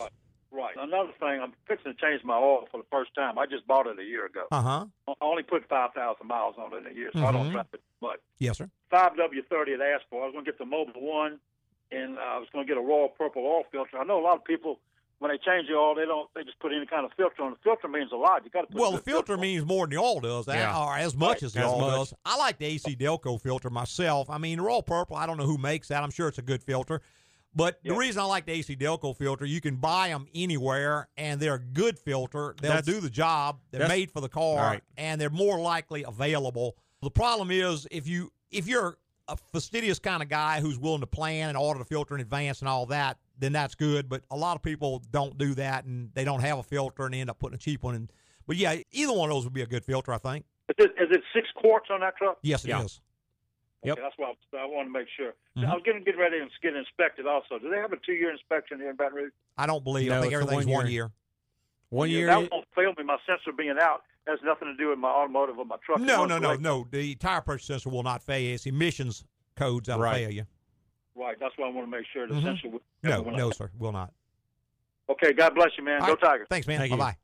Speaker 12: Right. Another thing, I'm fixing to change my oil for the first time. I just bought it a year ago.
Speaker 1: Uh huh.
Speaker 12: I only put 5,000 miles on it in a year, so I don't
Speaker 1: Mhm.
Speaker 12: drive it much.
Speaker 1: Yes, sir.
Speaker 12: 5W30 had asked for. I was going to get the Mobil 1, and I was going to get a Royal Purple oil filter. I know a lot of people, when they change the oil, they don't. They just put any kind of filter on. The filter means a lot. You got to put.
Speaker 1: Well, the
Speaker 12: good
Speaker 1: filter means more than the oil does, that-
Speaker 12: Yeah.
Speaker 1: or as much
Speaker 12: Right.
Speaker 1: as the
Speaker 12: As
Speaker 1: oil
Speaker 12: much.
Speaker 1: does. I like the AC Delco filter myself. I mean, the Royal Purple, I don't know who makes that. I'm sure it's a good filter. But the reason I like the AC Delco filter, you can buy them anywhere, and they're a good filter. They'll
Speaker 2: That's-
Speaker 1: do the job. They're made for the car,
Speaker 2: Right.
Speaker 1: and they're more likely available. The problem is if you if you're a fastidious kind of guy who's willing to plan and order the filter in advance and all that, then that's good. But a lot of people don't do that, and they don't have a filter, and they end up putting a cheap one in. But yeah, either one of those would be a good filter, I think.
Speaker 12: Is it, is it six quarts on that truck?
Speaker 1: Yes, it is.
Speaker 2: Yeah.
Speaker 12: Okay, that's what I, I want to make sure.
Speaker 1: Mhm.
Speaker 12: I was getting get ready to get inspected. Also, do they have a two year inspection here in Baton Rouge?
Speaker 1: I don't believe.
Speaker 2: No,
Speaker 1: I think everything's
Speaker 2: one
Speaker 1: one
Speaker 2: year.
Speaker 1: year.
Speaker 2: One year.
Speaker 12: that won't fail me. My sensor being out has nothing to do with my automotive or my truck.
Speaker 1: No, no, no, no. The tire pressure sensor will not fail. you. It's emissions codes that'll
Speaker 2: Right.
Speaker 1: fail you.
Speaker 12: Right, that's why I want to make sure the
Speaker 1: Mhm.
Speaker 12: sensor. will-
Speaker 1: No, no,
Speaker 12: not-
Speaker 1: sir, will not.
Speaker 12: Okay, God bless you, man.
Speaker 1: All
Speaker 12: Go
Speaker 1: right.
Speaker 12: Tigers.
Speaker 1: Thanks, man.
Speaker 2: Thank
Speaker 1: bye
Speaker 2: you.
Speaker 1: bye.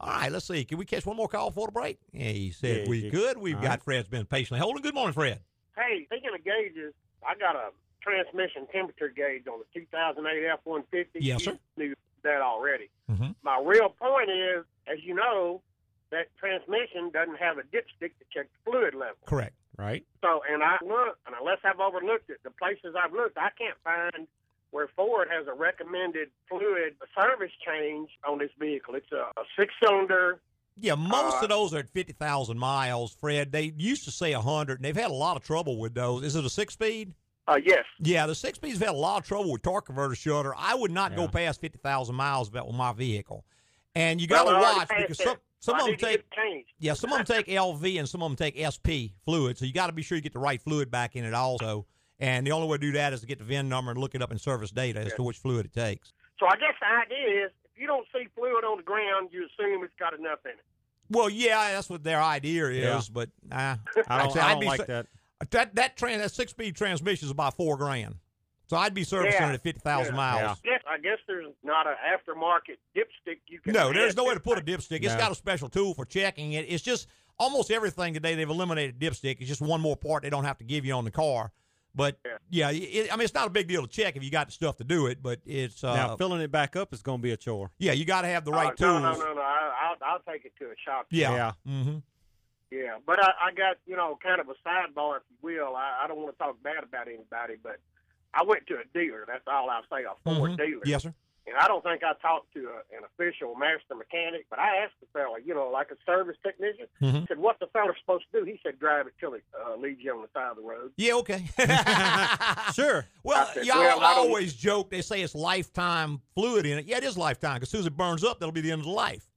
Speaker 1: All right, let's see. Can we catch one more call for the break? Yeah, he said
Speaker 2: Yeah,
Speaker 1: we
Speaker 2: yeah.
Speaker 1: could. We've
Speaker 2: All
Speaker 1: got
Speaker 2: right.
Speaker 1: Fred's been patiently holding. Good morning, Fred.
Speaker 13: Hey, speaking of gauges, I got a transmission temperature gauge on the 2008 F-150.
Speaker 1: Yes,
Speaker 13: You
Speaker 1: sir.
Speaker 13: Knew that already.
Speaker 1: Mm-hmm.
Speaker 13: My real point is, as you know, that transmission doesn't have a dipstick to check the fluid level.
Speaker 1: Correct.
Speaker 2: Right.
Speaker 13: So, and I look, and unless I've overlooked it, the places I've looked, I can't find where Ford has a recommended fluid service change on this vehicle. It's a, a six-cylinder.
Speaker 1: Yeah, most
Speaker 13: Uh,
Speaker 1: of those are at fifty thousand miles, Fred. They used to say hundred, and they've had a lot of trouble with those. Is it a six speed?
Speaker 13: Uh, yes.
Speaker 1: Yeah, the six speeds have had a lot of trouble with torque converter shutter. I would not go past fifty thousand miles with my vehicle, and you got to
Speaker 13: already
Speaker 1: watch because some some
Speaker 13: I
Speaker 1: of them take
Speaker 13: changed.
Speaker 1: yeah some of them take LV and some of them take SP fluid. So you got to be sure you get the right fluid back in it also. And the only way to do that is to get the VIN number and look it up in service data as to which fluid it takes.
Speaker 13: So I guess the idea is, if you don't see fluid on the ground, you assume it's got enough in it.
Speaker 1: Well, yeah, that's what their idea is,
Speaker 2: Yeah.
Speaker 1: but uh, [laughs]
Speaker 2: I don't,
Speaker 1: said,
Speaker 2: I
Speaker 1: I'd
Speaker 2: don't
Speaker 1: be
Speaker 2: like that.
Speaker 1: That that trans that six speed transmission is about four grand. So I'd be servicing
Speaker 13: Yeah.
Speaker 1: it at fifty thousand
Speaker 13: Yeah.
Speaker 1: miles.
Speaker 13: Yes, I guess there's not an aftermarket dipstick you can.
Speaker 1: No, there's no way
Speaker 13: to
Speaker 1: to put a dipstick. It's got a special tool for checking it. It's just almost everything today they've eliminated dipstick. It's just one more part they don't have to give you on the car. But yeah, it, I mean it's not a big deal to check if you got the stuff to do it. But it's uh,
Speaker 2: now filling it back up is going to be a chore.
Speaker 1: yeah, you got to have the
Speaker 13: Uh,
Speaker 1: right
Speaker 13: no,
Speaker 1: tools.
Speaker 13: No, no, no, I, I'll, I'll take it to a shop.
Speaker 1: Yeah.
Speaker 2: Yeah.
Speaker 1: Mm-hmm.
Speaker 13: Yeah, but I, I got you know kind of a sidebar, if you will. I, I don't want to talk bad about anybody, but I went to a dealer. That's all I'll say. A Ford
Speaker 1: Mhm.
Speaker 13: dealer.
Speaker 1: Yes, sir.
Speaker 13: And I don't think I talked to a, an official master mechanic, but I asked the fella, you know, like a service technician.
Speaker 1: Mhm.
Speaker 13: I said, "What the fella supposed to do?" He said, "Drive it till it uh, leads you on the side of the road."
Speaker 1: Yeah, okay. [laughs] [laughs]
Speaker 2: Sure.
Speaker 1: Well,
Speaker 13: I said,
Speaker 1: y'all
Speaker 13: well, I don't-
Speaker 1: always joke. They say it's lifetime fluid in it. Yeah, it is lifetime. Because as soon as it burns up, that'll be the end of the life.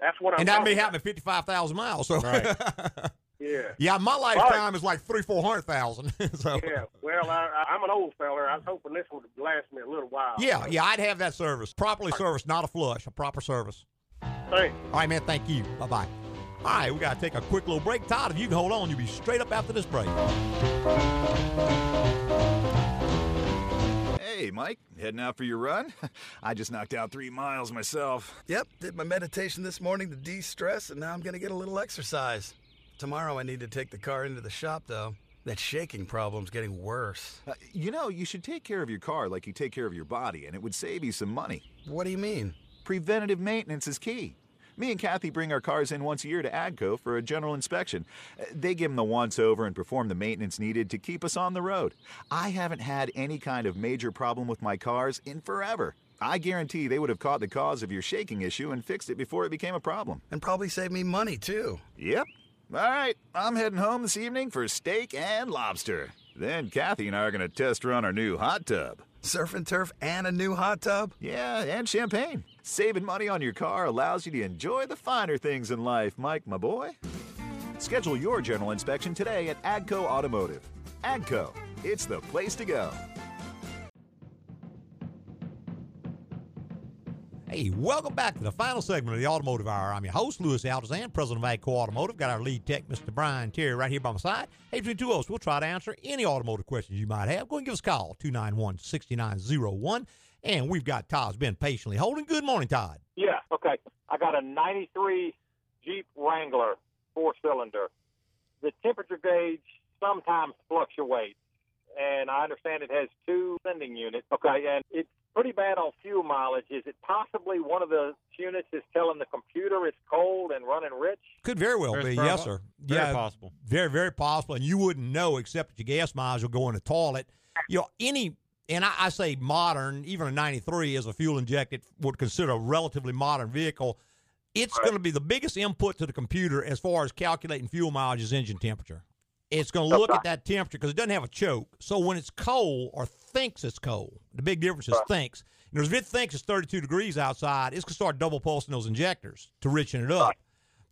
Speaker 13: That's what I'm.
Speaker 1: and that may
Speaker 13: talking
Speaker 1: happen at fifty-five thousand miles. So,
Speaker 2: Right. [laughs]
Speaker 13: about. Yeah.
Speaker 1: yeah, my lifetime is like three, four hundred thousand. [laughs] so,
Speaker 13: Yeah. Well, I, I- I'm an old feller. I was hoping this would last me a little while.
Speaker 1: yeah, yeah, I'd have that service properly serviced, not a flush, a proper service.
Speaker 13: Thanks.
Speaker 1: All right, man. Thank you. Bye bye. All right, we got to take a quick little break. Todd, if you can hold on, you'll be straight up after this break.
Speaker 7: Hey, Mike, heading out for your run? [laughs] I just knocked out three miles myself.
Speaker 14: Yep, did my meditation this morning to de stress, and now I'm going to get a little exercise. Tomorrow I need to take the car into the shop, though. That shaking problem's getting worse.
Speaker 7: Uh, you know, you should take care of your car like you take care of your body, and it would save you some money.
Speaker 14: What do you mean?
Speaker 7: Preventative maintenance is key. Me and Kathy bring our cars in once a year to AGCO for a general inspection. Uh, They give them the once over and perform the maintenance needed to keep us on the road. I haven't had any kind of major problem with my cars in forever. I guarantee they would have caught the cause of your shaking issue and fixed it before it became a problem.
Speaker 14: And probably save me money, too.
Speaker 7: Yep. All right, I'm heading home this evening for steak and lobster. Then Kathy and I are going to test run our new hot tub.
Speaker 14: Surf and turf and a new hot tub?
Speaker 7: Yeah, and champagne. Saving money on your car allows you to enjoy the finer things in life, Mike, my boy. Schedule your general inspection today at AGCO Automotive. AGCO, it's the place to go.
Speaker 1: Hey, welcome back to the final segment of the Automotive Hour. I'm your host, Louis Altazan, president of AGCO Automotive. Got our lead tech, Mr. Brian Terry, right here by my side. Hey, between two of us, we'll try to answer any automotive questions you might have. Go and give us a call, 291 6901. And we've got Todd's been patiently holding. Good morning, Todd.
Speaker 15: Yeah, okay. I got a 93 Jeep Wrangler four cylinder. The temperature gauge sometimes fluctuates, and I understand it has two sending units. Okay, and it's pretty bad on fuel mileage. Is it possibly one of the units is telling the computer it's cold and running rich?
Speaker 1: Could very well
Speaker 2: Very
Speaker 1: be,
Speaker 2: pro-
Speaker 1: yes, sir.
Speaker 2: very
Speaker 1: yeah,
Speaker 2: possible.
Speaker 1: Very, very possible. And you wouldn't know except that your gas miles will go in the toilet. You know, any, and I, I say modern, even a 93 is a fuel injected, would consider a relatively modern vehicle. It's going to be the biggest input to the computer as far as calculating fuel mileage is engine temperature. It's going to look at that temperature because it doesn't have a choke. So when it's cold or thinks it's cold, the big difference is thinks. And if it thinks it's 32 degrees outside, it's going to start double pulsing those injectors to richen it up.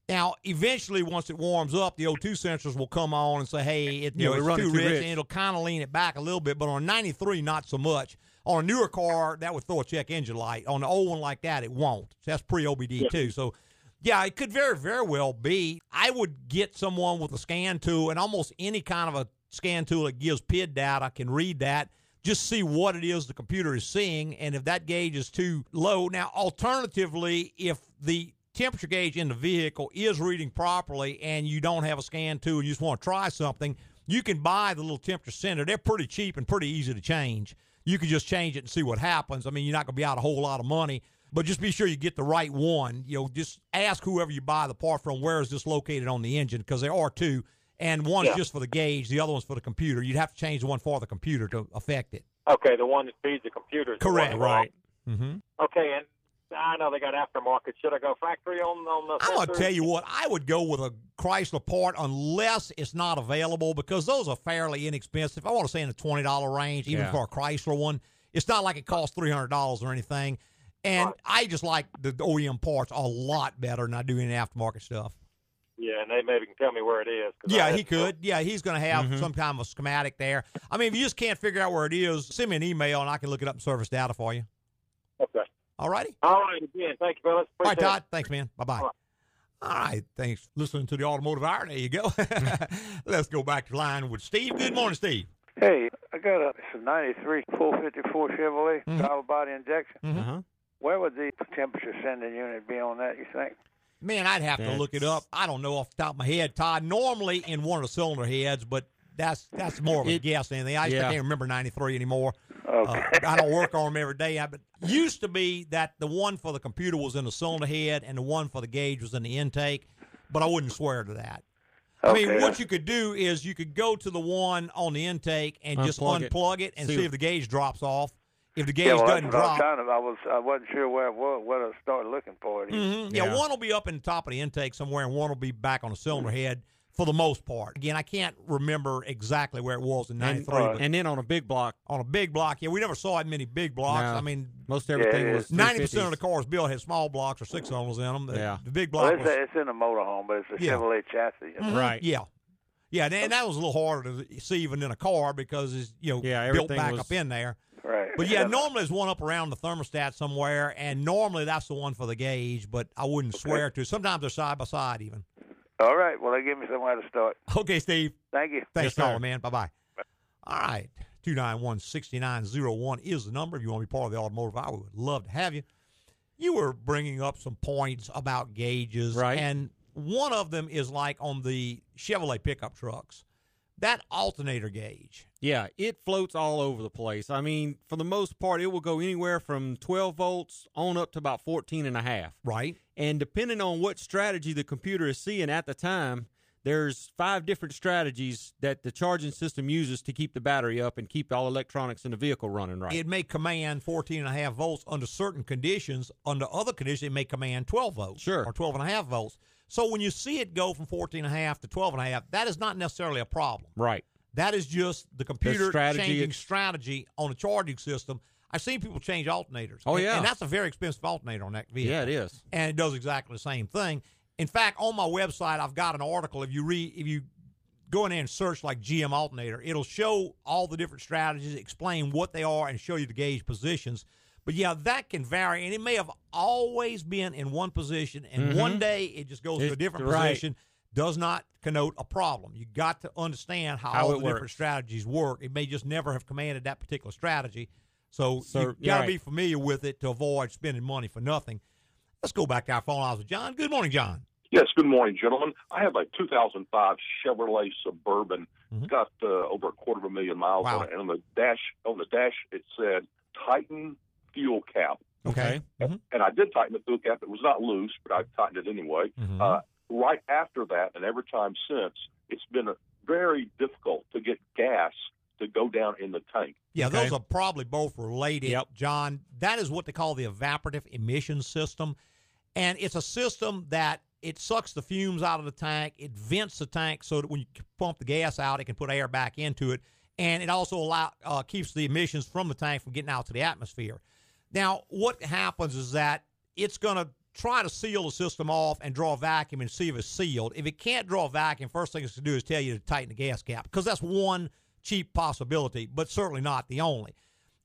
Speaker 1: Now, eventually, once it warms up, the O2 sensors will come on and say, "Hey, it, you
Speaker 2: Yeah,
Speaker 1: know, it's too
Speaker 2: too
Speaker 1: rich,"
Speaker 2: rich.
Speaker 1: and it'll kind of lean it back a little bit. But on a 93, not so much. On a newer car, that would throw a check engine light. On an old one like that, it won't. So that's pre OBD II. So, yeah, it could very, very well be. I would get someone with a scan tool and almost any kind of a scan tool that gives PID data can read that. Just see what it is the computer is seeing, and if that gauge is too low. Now, alternatively, if the temperature gauge in the vehicle is reading properly and you don't have a scan tool and you just want to try something, you can buy the little temperature sender. They're pretty cheap and pretty easy to change. You can just change it and see what happens. I mean, you're not going to be out a whole lot of money, but just be sure you get the right one. You know, just ask whoever you buy the part from where is this located on the engine because there are two, and one's
Speaker 15: Yeah.
Speaker 1: just for the gauge, the other one's for the computer. You'd have to change the one for the computer to affect it.
Speaker 15: Okay, the one that feeds the computer. is the
Speaker 1: Correct.
Speaker 15: one wrong.
Speaker 1: Mm-hmm.
Speaker 15: Okay, and I know they got aftermarket. Should I go factory on on the?
Speaker 1: I'm gonna tell you what. I would go with a Chrysler part unless it's not available because those are fairly inexpensive. I want to say in the twenty dollar range, even
Speaker 2: Yeah.
Speaker 1: for a Chrysler one. It's not like it costs three hundred dollars or anything. And I just like the OEM parts a lot better than I do any aftermarket stuff.
Speaker 15: Yeah, and they maybe can tell me where it is.
Speaker 1: Yeah, he
Speaker 15: to-
Speaker 1: could. Yeah, he's going to have
Speaker 2: Mm-hmm.
Speaker 1: some kind of a schematic there. I mean, if you just can't figure out where it is, send me an email and I can look it up in service data for you.
Speaker 15: Okay.
Speaker 1: All righty.
Speaker 15: All right. Again, thank you, fellas.
Speaker 1: All right,
Speaker 15: Appreciate it.
Speaker 1: Todd. Thanks, man. Bye bye. All right. Thanks listening to the Automotive Hour. There you go. [laughs] Let's go back to line with Steve. Good morning, Steve.
Speaker 16: Hey, I got a, it's a 93 454 Chevrolet
Speaker 1: Mhm.
Speaker 16: throttle body injection.
Speaker 1: Mhm.
Speaker 2: Uh-huh.
Speaker 16: Where would the temperature sending unit be on that, you think?
Speaker 1: Man, I'd have to look it up. I don't know off the top of my head, Todd. Normally in one of the cylinder heads, but that's that's more of a
Speaker 2: It-
Speaker 1: guess than anything. I, just, I can't remember 93 anymore.
Speaker 16: Okay.
Speaker 1: Uh, I don't work on them every day. I, but used to be that the one for the computer was in the cylinder head and the one for the gauge was in the intake, but I wouldn't swear to that. Okay. I mean, what you could do is you could go to the one on the intake and just
Speaker 2: Unplug it.
Speaker 1: it, and
Speaker 2: See
Speaker 1: see
Speaker 2: if-
Speaker 1: if the gauge drops off. If the gauge
Speaker 16: yeah, well,
Speaker 1: doesn't
Speaker 16: that's what I'm
Speaker 1: drop.
Speaker 16: I was I wasn't sure where it was, where to start looking for it.
Speaker 1: hmm Yeah.
Speaker 2: Yeah.
Speaker 1: one will be up in the top of the intake somewhere, and one will be back on the cylinder head for the most part. Again, I can't remember exactly where it was in
Speaker 2: And,
Speaker 1: '93,
Speaker 2: and then on a big block,
Speaker 1: on a big block, yeah, we never saw that many big blocks.
Speaker 2: No.
Speaker 1: I mean,
Speaker 2: most everything
Speaker 16: it
Speaker 2: was
Speaker 1: ninety percent of the cars built had small blocks or six cylinders in them. The,
Speaker 2: Yeah.
Speaker 1: the big
Speaker 16: Well,
Speaker 1: block
Speaker 16: it's,
Speaker 1: was
Speaker 16: a, it's in a motorhome, but it's a
Speaker 1: Yeah.
Speaker 16: Chevrolet chassis.
Speaker 1: Mhm,
Speaker 2: Right.
Speaker 1: Yeah. Yeah, and, and that was a little harder to see even in a car because it's you know
Speaker 2: Yeah,
Speaker 1: built back
Speaker 2: was-
Speaker 1: up in there.
Speaker 16: Right.
Speaker 1: But yeah, normally there's one up around the thermostat somewhere, and normally that's the one for the gauge. But I wouldn't swear to. Sometimes they're side by side even.
Speaker 16: All right. Well, they give me somewhere to start.
Speaker 1: Okay, Steve.
Speaker 16: Thank you.
Speaker 1: Thanks for calling, man. Bye bye. All right. 291 6901 is the number. If you want to be part of the automotive, I would love to have you. You were bringing up some points about gauges.
Speaker 2: Right.
Speaker 1: And one of them is like on the Chevrolet pickup trucks, that alternator gauge.
Speaker 2: Yeah, it floats all over the place. I mean, for the most part, it will go anywhere from 12 volts on up to about 14 and a half.
Speaker 1: Right.
Speaker 2: And depending on what strategy the computer is seeing at the time, there's five different strategies that the charging system uses to keep the battery up and keep all electronics in the vehicle running right.
Speaker 1: It may command 14 and a half volts under certain conditions. Under other conditions, it may command 12 volts
Speaker 2: Sure.
Speaker 1: or 12 and a half volts. So when you see it go from 14 and a half to 12 and a half, that is not necessarily a problem.
Speaker 2: right.
Speaker 1: That is just the computer
Speaker 2: strategy
Speaker 1: changing strategy on a charging system. I've seen people change alternators.
Speaker 2: Oh,
Speaker 1: And-
Speaker 2: yeah.
Speaker 1: And that's a very expensive alternator on that vehicle.
Speaker 2: Yeah, it is.
Speaker 1: And it does exactly the same thing. In fact, on my website, I've got an article. If you read, if you go in there and search like GM alternator, it'll show all the different strategies, explain what they are, and show you the gauge positions. But yeah, that can vary, and it may have always been in one position, and
Speaker 2: Mhm.
Speaker 1: one day it just goes to a
Speaker 2: It's-
Speaker 1: different
Speaker 2: right.
Speaker 1: position. Does not connote a problem. You got to understand how,
Speaker 2: How
Speaker 1: all the different strategies work. It may just never have commanded that particular strategy. So,
Speaker 2: So,
Speaker 1: you got to
Speaker 2: right.
Speaker 1: be familiar with it to avoid spending money for nothing. Let's go back to our phone lines with John. Good morning, John.
Speaker 17: Yes, good morning, gentlemen. I have a 2005 Chevrolet Suburban.
Speaker 1: Mm-hmm.
Speaker 17: It's got uh, over a quarter of a million miles
Speaker 1: Wow.
Speaker 17: on it, and on the dash on the dash it said tighten fuel cap.
Speaker 1: Okay.
Speaker 17: And I did tighten the fuel cap. It was not loose, but I tightened it anyway.
Speaker 1: Mhm.
Speaker 17: Uh, right after that, and every time since, it's been uh very difficult to get gas to go down in the tank.
Speaker 1: Yeah, those are probably both related, yep. John. That is what they call the evaporative emission system. And it's a system that it sucks the fumes out of the tank, it vents the tank so that when you pump the gas out, it can put air back into it. And it also allow, uh, keeps the emissions from the tank from getting out to the atmosphere. Now, what happens is that it's going to try to seal the system off and draw a vacuum and see if it's sealed. If it can't draw a vacuum, first thing it's going to do is tell you to tighten the gas cap because that's one cheap possibility, but certainly not the only.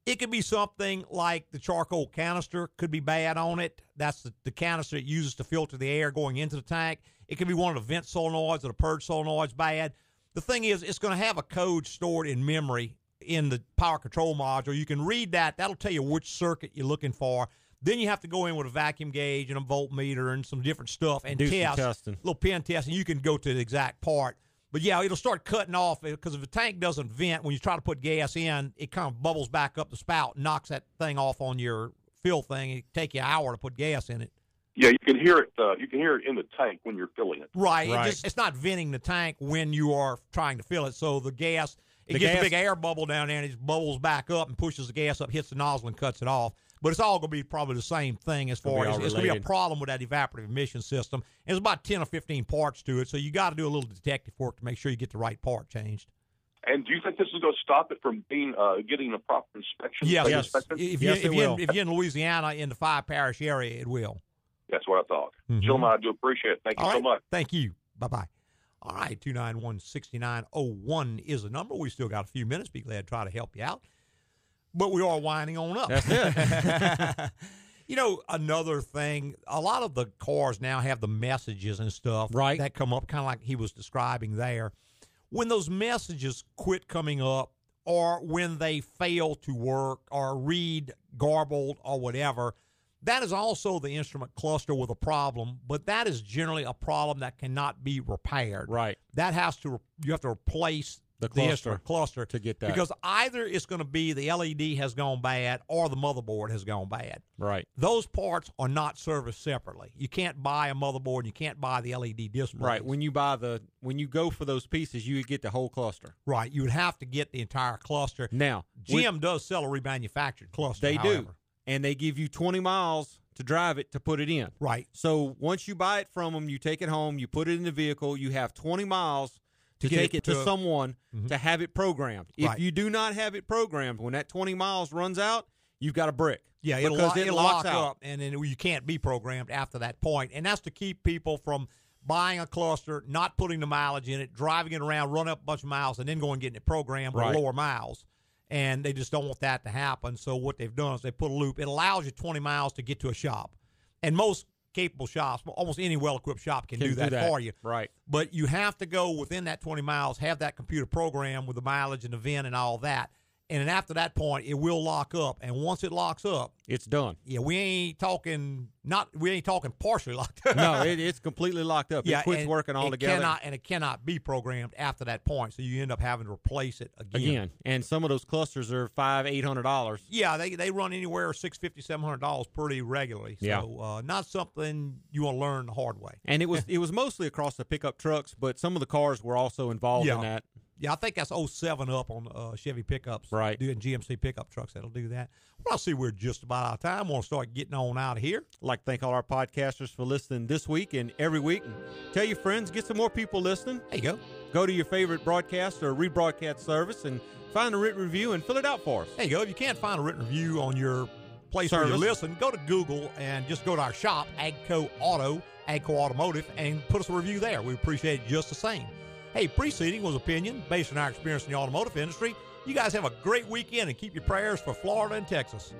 Speaker 1: It could be something like the charcoal canister could be bad on it. That's the, the canister it uses to filter the air going into the tank. It could be one of the vent solenoids or the purge solenoids bad. The thing is, it's going to have a code stored in memory in the power control module. You can read that. That'll tell you which circuit you're looking for. Then you have to go in with a vacuum gauge and a voltmeter and some different stuff and
Speaker 2: Do some
Speaker 1: test,
Speaker 2: testing.
Speaker 1: little pen test, and you can go to the exact part. But yeah, it'll start cutting off because if the tank doesn't vent when you try to put gas in, it kind of bubbles back up the spout, knocks that thing off on your fill thing. It take you an hour to put gas in it.
Speaker 17: Yeah, you can hear it. Uh, you can hear it in the tank when you're filling it.
Speaker 1: Right. It just, it's not venting the tank when you are trying to fill it. So the gas, it
Speaker 2: The
Speaker 1: gets
Speaker 2: gas-
Speaker 1: a big air bubble down there and it just bubbles back up and pushes the gas up, hits the nozzle and cuts it off. But it's all going to be probably the same thing as far as it's going to be a problem with that evaporative emission system. And there's about 10 or 15 parts to it. So you got to do a little detective work to make sure you get the right part changed.
Speaker 17: And do you think this is going to stop it from being uh, getting a proper inspection?
Speaker 1: Yes.
Speaker 17: State inspection?
Speaker 1: If, you, if, you're in, if you're in Louisiana in the five parish area, it will.
Speaker 17: That's what I thought.
Speaker 1: Mhm.
Speaker 17: Gentlemen, I do appreciate it. Thank you
Speaker 1: All
Speaker 17: so much.
Speaker 1: Thank you. Bye bye. All right, 291 6901 is the number. We still got a few minutes. Be glad to try to help you out. But we are winding on up.
Speaker 2: That's
Speaker 1: it. [laughs] you know, another thing, a lot of the cars now have the messages and stuff
Speaker 2: Right.
Speaker 1: that come up, kind of like he was describing there. When those messages quit coming up, or when they fail to work, or read garbled, or whatever, that is also the instrument cluster with a problem, but that is generally a problem that cannot be repaired.
Speaker 2: Right.
Speaker 1: That has to you have to replace
Speaker 2: The
Speaker 1: the,
Speaker 2: cluster
Speaker 1: instrument cluster
Speaker 2: to get that.
Speaker 1: because either it's going to be the LED has gone bad or the motherboard has gone bad.
Speaker 2: Right.
Speaker 1: Those parts are not serviced separately. You can't buy a motherboard. and You can't buy the LED display.
Speaker 2: Right. When you buy the when you go for those pieces, you get the whole cluster.
Speaker 1: Right. You would have to get the entire cluster.
Speaker 2: Now,
Speaker 1: GM does sell a remanufactured cluster.
Speaker 2: They
Speaker 1: however.
Speaker 2: do. And they give you 20 miles to drive it to put it in.
Speaker 1: Right.
Speaker 2: So once you buy it from them, you take it home, you put it in the vehicle, you have 20 miles to,
Speaker 1: To
Speaker 2: take
Speaker 1: it
Speaker 2: it to,
Speaker 1: to-
Speaker 2: someone
Speaker 1: Mhm.
Speaker 2: to have it programmed. If
Speaker 1: Right.
Speaker 2: you do not have it programmed, when that 20 miles runs out, you've got a brick.
Speaker 1: Yeah, it'll,
Speaker 2: because
Speaker 1: lo-
Speaker 2: it
Speaker 1: it'll
Speaker 2: locks
Speaker 1: lock
Speaker 2: out.
Speaker 1: up, and then you can't be programmed after that point. And that's to keep people from buying a cluster, not putting the mileage in it, driving it around, run up a bunch of miles, and then going and getting it programmed
Speaker 2: Right.
Speaker 1: lower miles. And they just don't want that to happen. So what they've done is they put a loop. It allows you 20 miles to get to a shop. And most capable shops, almost any well-equipped shop can,
Speaker 2: Can
Speaker 1: do,
Speaker 2: do
Speaker 1: that
Speaker 2: that.
Speaker 1: for you.
Speaker 2: Right.
Speaker 1: But you have to go within that 20 miles, have that computer program with the mileage and the VIN and all that. And then after that point, it will lock up. And once it locks up,
Speaker 2: It's done.
Speaker 1: yeah, we ain't talking not we ain't talking partially locked up.
Speaker 2: no, [laughs] it, it's completely locked up.
Speaker 1: yeah,
Speaker 2: it quits
Speaker 1: and
Speaker 2: working altogether.
Speaker 1: Cannot, and it cannot be programmed after that point. So you end up having to replace it again.
Speaker 2: Again, and some of those clusters are five, eight hundred dollars.
Speaker 1: Yeah, they they run anywhere six fifty, seven hundred dollars pretty regularly. So
Speaker 2: Yeah.
Speaker 1: uh, not something you want to learn the hard way.
Speaker 2: And it was it was mostly across the pickup trucks, but some of the cars were also involved in that.
Speaker 1: Yeah, I think that's 07 up on uh, Chevy pickups.
Speaker 2: Right.
Speaker 1: Doing GMC pickup trucks that'll do that. Well, I see we're just about out of time. want to start getting on out of here.
Speaker 2: I'd like to thank all our podcasters for listening this week and every week. And tell your friends, get some more people listening.
Speaker 1: There you go.
Speaker 2: Go to your favorite broadcast or rebroadcast service and find a written review and fill it out for us.
Speaker 1: There you go. If you can't find a written review on your place where you listen, go to Google and just go to our shop, Agco Auto, Agco Automotive, and put us a review there. We appreciate it just the same. Hey, preceding was opinion based on our experience in the automotive industry. You guys have a great weekend and keep your prayers for Florida and Texas.